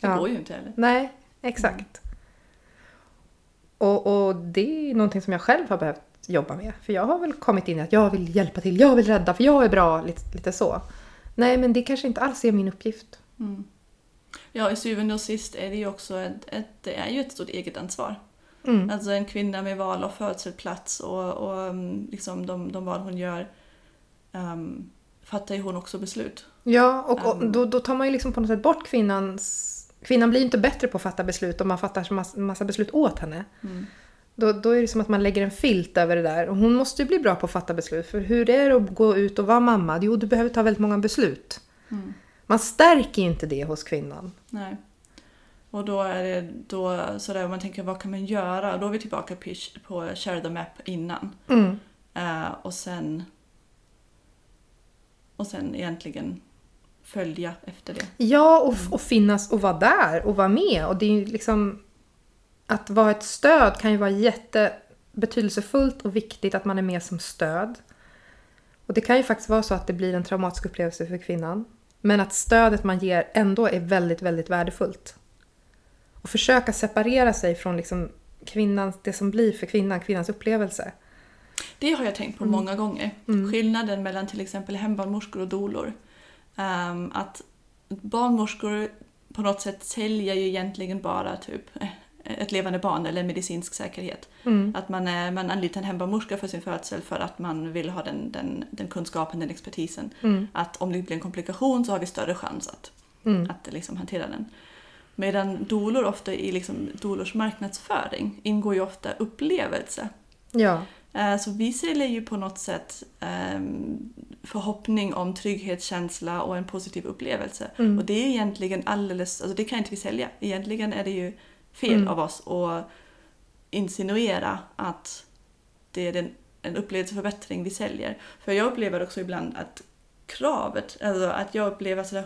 A: det
B: Ja.
A: går ju inte heller.
B: Nej, exakt. Och, och det är någonting som jag själv har behövt jobba med. För jag har väl kommit in i att jag vill hjälpa till, jag vill rädda, för jag är bra, lite, lite så. Nej, men det kanske inte alls är min uppgift.
A: Mm. Ja, i syvende och sist är det ju också ett, ett, det är ju ett stort eget ansvar.
B: Mm.
A: Alltså en kvinna med val av födselplats och, och um, liksom de, de val hon gör um, fattar ju hon också beslut.
B: Ja, och, och
A: Mm.
B: då, då tar man ju liksom på något sätt bort kvinnans... Kvinnan blir ju inte bättre på att fatta beslut om man fattar massa, massa beslut åt henne.
A: Mm.
B: Då, då är det som att man lägger en filt över det där. Och hon måste ju bli bra på att fatta beslut. För hur är det att gå ut och vara mamma? Jo, du behöver ta väldigt många beslut.
A: Mm.
B: Man stärker ju inte det hos kvinnan.
A: Nej. Och då är det då sådär, man tänker vad kan man göra? Då är vi tillbaka på, share the map innan.
B: Mm.
A: Eh, och sen och sen egentligen följa efter det.
B: Ja, och, och finnas och vara där och vara med. Och det är ju liksom... Att vara ett stöd kan ju vara jättebetydelsefullt och viktigt att man är med som stöd. Och det kan ju faktiskt vara så att det blir en traumatisk upplevelse för kvinnan. Men att stödet man ger ändå är väldigt, väldigt värdefullt. Och försöka separera sig från liksom kvinnans, det som blir för kvinnan, kvinnans upplevelse.
A: Det har jag tänkt på många gånger.
B: Mm.
A: Skillnaden mellan till exempel hembarnmorskor och dolor. Ehm, att barnmorskor på något sätt säljer ju egentligen bara typ eh, ett levande barn eller medicinsk säkerhet.
B: Mm.
A: Att man, är, man anlitar en hembarnmorska för sin födsel för att man vill ha den, den, den kunskapen, den expertisen.
B: Mm.
A: Att om det blir en komplikation så har vi större chans att,
B: Mm.
A: att liksom hantera den. Medan dolor ofta i liksom dolors marknadsföring ingår ju ofta upplevelse.
B: Ja.
A: Eh, Så vi säljer ju på något sätt ehm, förhoppning om trygghetskänsla och en positiv upplevelse.
B: Mm.
A: Och det är egentligen alldeles, alltså det kan inte vi sälja. Egentligen är det ju fel
B: Mm.
A: av oss att insinuera att det är den, en upplevelseförbättring vi säljer. För jag upplever också ibland att kravet, alltså att jag upplever sådär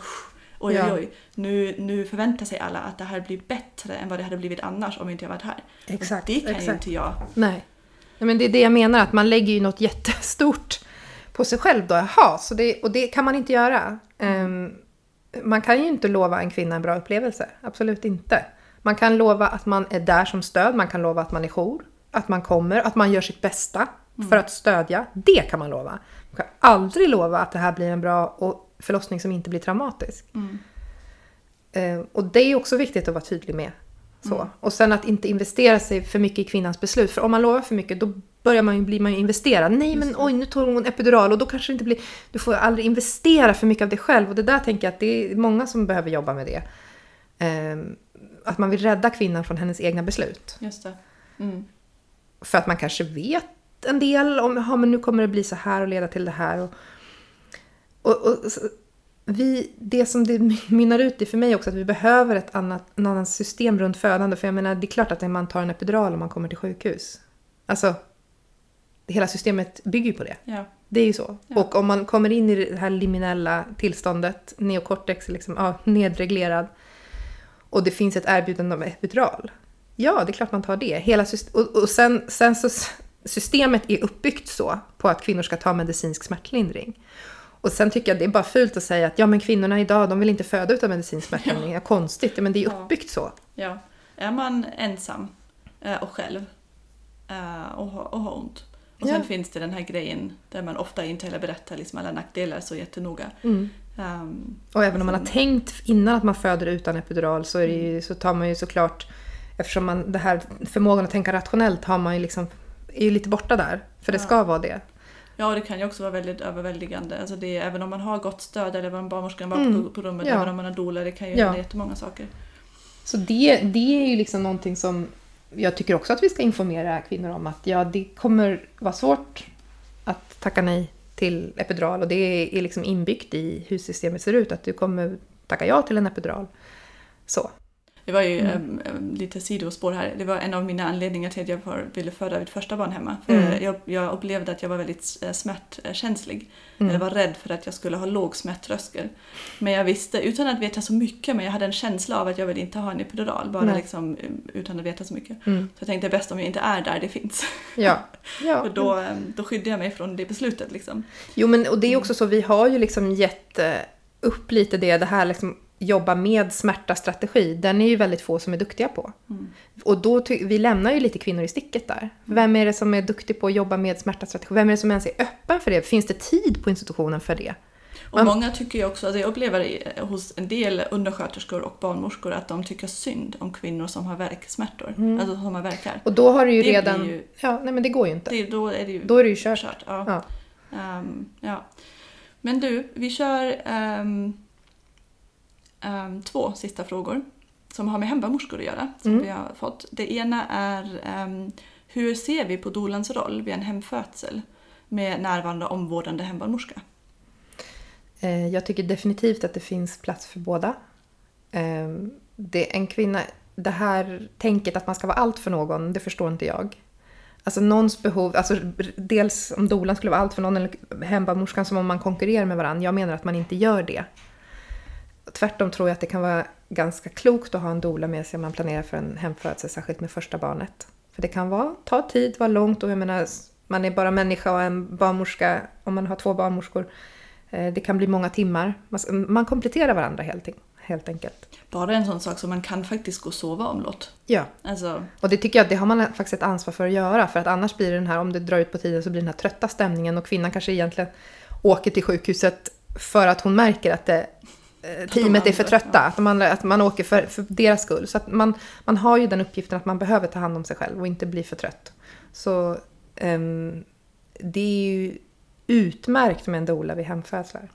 A: oj
B: Ja.
A: oj nu, nu förväntar sig alla att det här blir bättre än vad det hade blivit annars om inte jag varit här.
B: Exakt,
A: och det kan ju
B: exakt.
A: inte jag
B: Nej. Nej, men det är det jag menar, att man lägger ju något jättestort på sig själv då. Jaha, så det, och det kan man inte göra. Ehm, man kan ju inte lova en kvinna en bra upplevelse. Absolut inte. Man kan lova att man är där som stöd, man kan lova att man är jour, att man kommer, att man gör sitt bästa för att stödja. Det kan man lova. Man kan aldrig lova att det här blir en bra förlossning som inte blir traumatisk.
A: Mm.
B: Eh, och det är också viktigt att vara tydlig med. Så. Och sen att inte investera sig för mycket i kvinnans beslut. För om man lovar för mycket då börjar man ju, blir man ju investerad. Nej men oj nu tog hon epidural och då kanske det inte blir... Du får aldrig investera för mycket av dig själv. Och det där tänker jag att det är många som behöver jobba med det. Eh, att man vill rädda kvinnan från hennes egna beslut.
A: Just det. Mm.
B: För att man kanske vet en del om ja, men nu kommer det bli så här och leda till det här. Och, och, och, vi, det som det mynnar ut i för mig också att vi behöver ett annat, en annan system runt födande. För jag menar, det är klart att man tar en epidural om man kommer till sjukhus. Alltså, hela systemet bygger ju på det.
A: Ja.
B: Det är ju så.
A: Ja.
B: Och om man kommer in i det här liminella tillståndet, neokortex är liksom, ja, nedreglerad, och det finns ett erbjudande om epidural. Ja, det är klart man tar det. Hela och, och sen, sen så systemet är uppbyggt så på att kvinnor ska ta medicinsk smärtlindring. Och sen tycker jag det är bara fult att säga att ja men kvinnorna idag de vill inte föda utan medicinsk smärtlindring. Ja. Konstigt, men det är
A: Ja.
B: uppbyggt så.
A: Ja, är man ensam eh, och själv eh, och, har, och har ont. Och sen
B: Ja.
A: finns det den här grejen där man ofta inte heller berättar liksom alla nackdelar så jättenoga.
B: Mm.
A: Ehm,
B: Och även om man har tänkt innan att man föder utan epidural så, är ju, så tar man ju såklart, eftersom man, det här förmågan att tänka rationellt har man ju liksom, är ju lite borta där. För det
A: Ja.
B: ska vara det.
A: Ja, och det kan ju också vara väldigt överväldigande. Alltså det, även om man har gott stöd eller om barnmorskan var
B: Mm.
A: på, på rummet,
B: Ja.
A: även om man har doula, det kan ju
B: Ja.
A: hända jättemånga saker.
B: Så det, det är ju liksom någonting som jag tycker också att vi ska informera kvinnor om att ja, det kommer vara svårt att tacka nej till epidural och det är liksom inbyggt i hur systemet ser ut att du kommer tacka ja till en epidural. Så.
A: Det var ju
B: Mm.
A: em, em, lite sidospår här. Det var en av mina anledningar till att jag var, ville föda mitt första barn hemma. För
B: Mm.
A: jag, jag upplevde att jag var väldigt eh, smärtkänslig.
B: Mm.
A: Jag var rädd för att jag skulle ha låg smärttröskel. Men jag visste, utan att veta så mycket, men jag hade en känsla av att jag vill inte ha en epidural. Bara
B: Nej.
A: liksom, em, utan att veta så mycket.
B: Mm.
A: Så jag tänkte bäst om jag inte är där det finns.
B: Ja. ja.
A: Och då, då skyddade jag mig från det beslutet. Liksom.
B: Jo, men och det är också så, vi har ju liksom gett eh, upp lite det, det här liksom jobba med smärta-strategi, den är ju väldigt få som är duktiga på.
A: Mm.
B: Och då vi lämnar ju lite kvinnor i sticket där. Vem är det som är duktig på att jobba med smärta-strategi? Vem är det som ens är öppen för det? Finns det tid på institutionen för det?
A: Och många tycker ju också, alltså jag upplever i- hos en del undersköterskor och barnmorskor att de tycker synd om kvinnor som har värksmärtor. Alltså som har värkar.
B: Och då har du ju
A: Det
B: redan...
A: ju-
B: Ja, nej men det går ju inte.
A: Det, då är det ju
B: Då är det ju kört.
A: kört. Ja.
B: Ja.
A: Ehm, ja. Men du, vi kör ehm, ehm, två sista frågor som har med hembarnmorskor att göra. Som
B: Mm.
A: vi har fått. Det ena är ehm, hur ser vi på dolans roll vid en hemfödsel med närvarande omvårdande hembarnmorska?
B: Eh, Jag tycker definitivt att det finns plats för båda. Eh, Det, en kvinna, det här tänket att man ska vara allt för någon, det förstår inte jag. Alltså någons behov, alltså dels om dolan skulle vara allt för någon eller hembarnmorskan som om man konkurrerar med varandra. Jag menar att man inte gör det. Tvärtom tror jag att det kan vara ganska klokt att ha en doula med sig om man planerar för en hemfödsel, särskilt med första barnet. För det kan vara, ta tid, vara långt och jag menar, man är bara människa och en barnmorska, om man har två barnmorskor, eh, det kan bli många timmar. Man, kompletterar varandra helt, helt enkelt.
A: Bara en sån sak som man kan faktiskt gå och sova omlott.
B: Ja,
A: Alltså,
B: och det tycker jag det har man faktiskt ett ansvar för att göra. För att annars blir det den här, om det drar ut på tiden så blir den här trötta stämningen och kvinnan kanske egentligen åker till sjukhuset för att hon märker att det, teamet är för trötta. Att, man, att man åker för, för deras skull. Så att man, man har ju den uppgiften att man behöver ta hand om sig själv och inte bli för trött. Så ehm, det är ju utmärkt med en doula vid hemfödslar.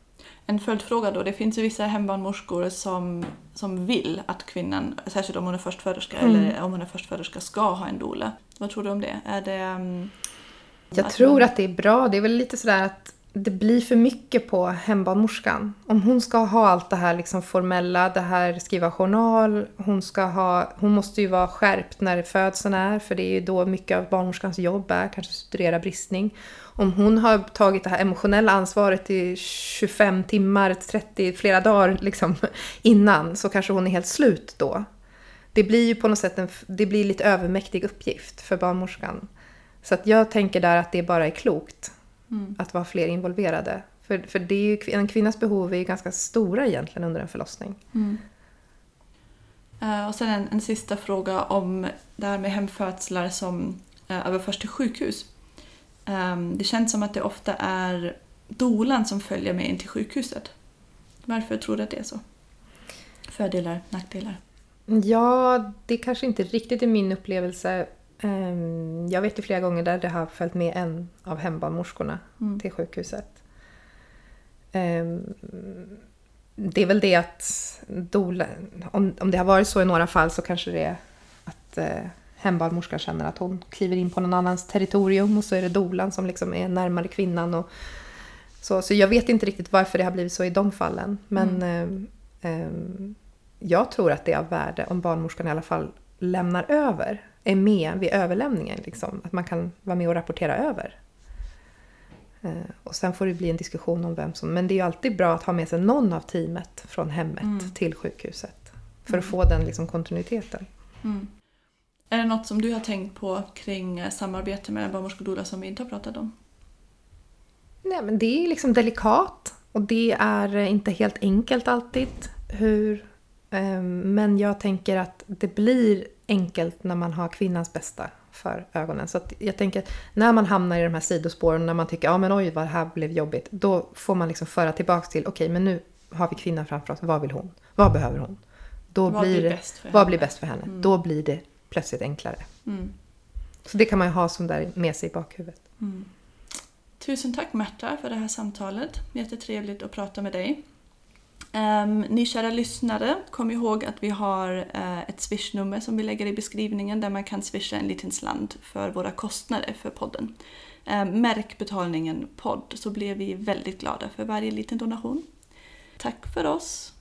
A: En följdfråga då. Det finns ju vissa hembarnmorskor som, som vill att kvinnan, särskilt om hon är förstföderska
B: Mm.
A: eller om hon är förstföderska, ska ha en doula. Vad tror du om det? Är det... um,
B: Jag tror
A: man-
B: att det är bra. Det är väl lite sådär att det blir för mycket på hembarnmorskan. Om hon ska ha allt det här liksom formella, det här skriva journal, hon, ska ha, hon måste ju vara skärpt när födseln är, för det är ju då mycket av barnmorskans jobb är, kanske studera bristning. Om hon har tagit det här emotionella ansvaret i 25 timmar, 30, flera dagar liksom, innan, så kanske hon är helt slut då. Det blir ju på något sätt en, det blir lite övermäktig uppgift för barnmorskan. Så att jag tänker där att det bara är klokt
A: Mm.
B: att vara fler involverade. För, för det är ju, en kvinnas behov är ju ganska stora egentligen under en förlossning.
A: Mm. Eh, och sen en, en sista fråga om det här med hemfödslar som uh, överförs till sjukhus. Ehm, det känns som att det ofta är dolan som följer med in till sjukhuset. Varför tror du att det är så? Fördelar, nackdelar?
B: Ja, det kanske inte riktigt är min upplevelse. Ehm, Jag vet ju flera gånger där det har följt med en av hembarnmorskorna
A: Mm.
B: till sjukhuset. Ehm, Det är väl det att doula, om, om det har varit så i några fall så kanske det är att eh, hembarnmorskan känner att hon kliver in på någon annans territorium och så är det dolan som liksom är närmare kvinnan. Och, så, så jag vet inte riktigt varför det har blivit så i de fallen. Men ehm, ehm, jag tror att det är av värde om barnmorskan i alla fall lämnar över, är med vid överlämningen. Liksom. Att man kan vara med och rapportera över. Eh, Och sen får det bli en diskussion om vem som... Men det är ju alltid bra att ha med sig någon av teamet från hemmet
A: Mm.
B: till sjukhuset. För att få den liksom kontinuiteten.
A: Mm. Är det något som du har tänkt på kring eh, samarbete med barnmorska och doula som vi inte har pratat om?
B: Nej, men det är liksom delikat och det är eh, inte helt enkelt alltid. Hur, eh, men jag tänker att det blir enkelt när man har kvinnans bästa för ögonen. Så jag tänker att när man hamnar i de här sidospåren, när man tycker ja men oj vad det här blev jobbigt. Då får man liksom föra tillbaks till okej men nu har vi kvinnan framför oss, vad vill hon? Vad behöver hon? Då
A: Vad
B: blir
A: blir bäst för
B: vad
A: henne?
B: blir bäst för henne?
A: Mm.
B: Då blir det plötsligt enklare.
A: Mm.
B: Så det kan man ju ha som där med sig i bakhuvudet.
A: Mm. Tusen tack Märta för det här samtalet. Jättetrevligt att prata med dig. Um, ni kära lyssnare, kom ihåg att vi har uh, ett swishnummer som vi lägger i beskrivningen där man kan swisha en liten slant för våra kostnader för podden. Um, märk betalningen podd så blir vi väldigt glada för varje liten donation. Tack för oss!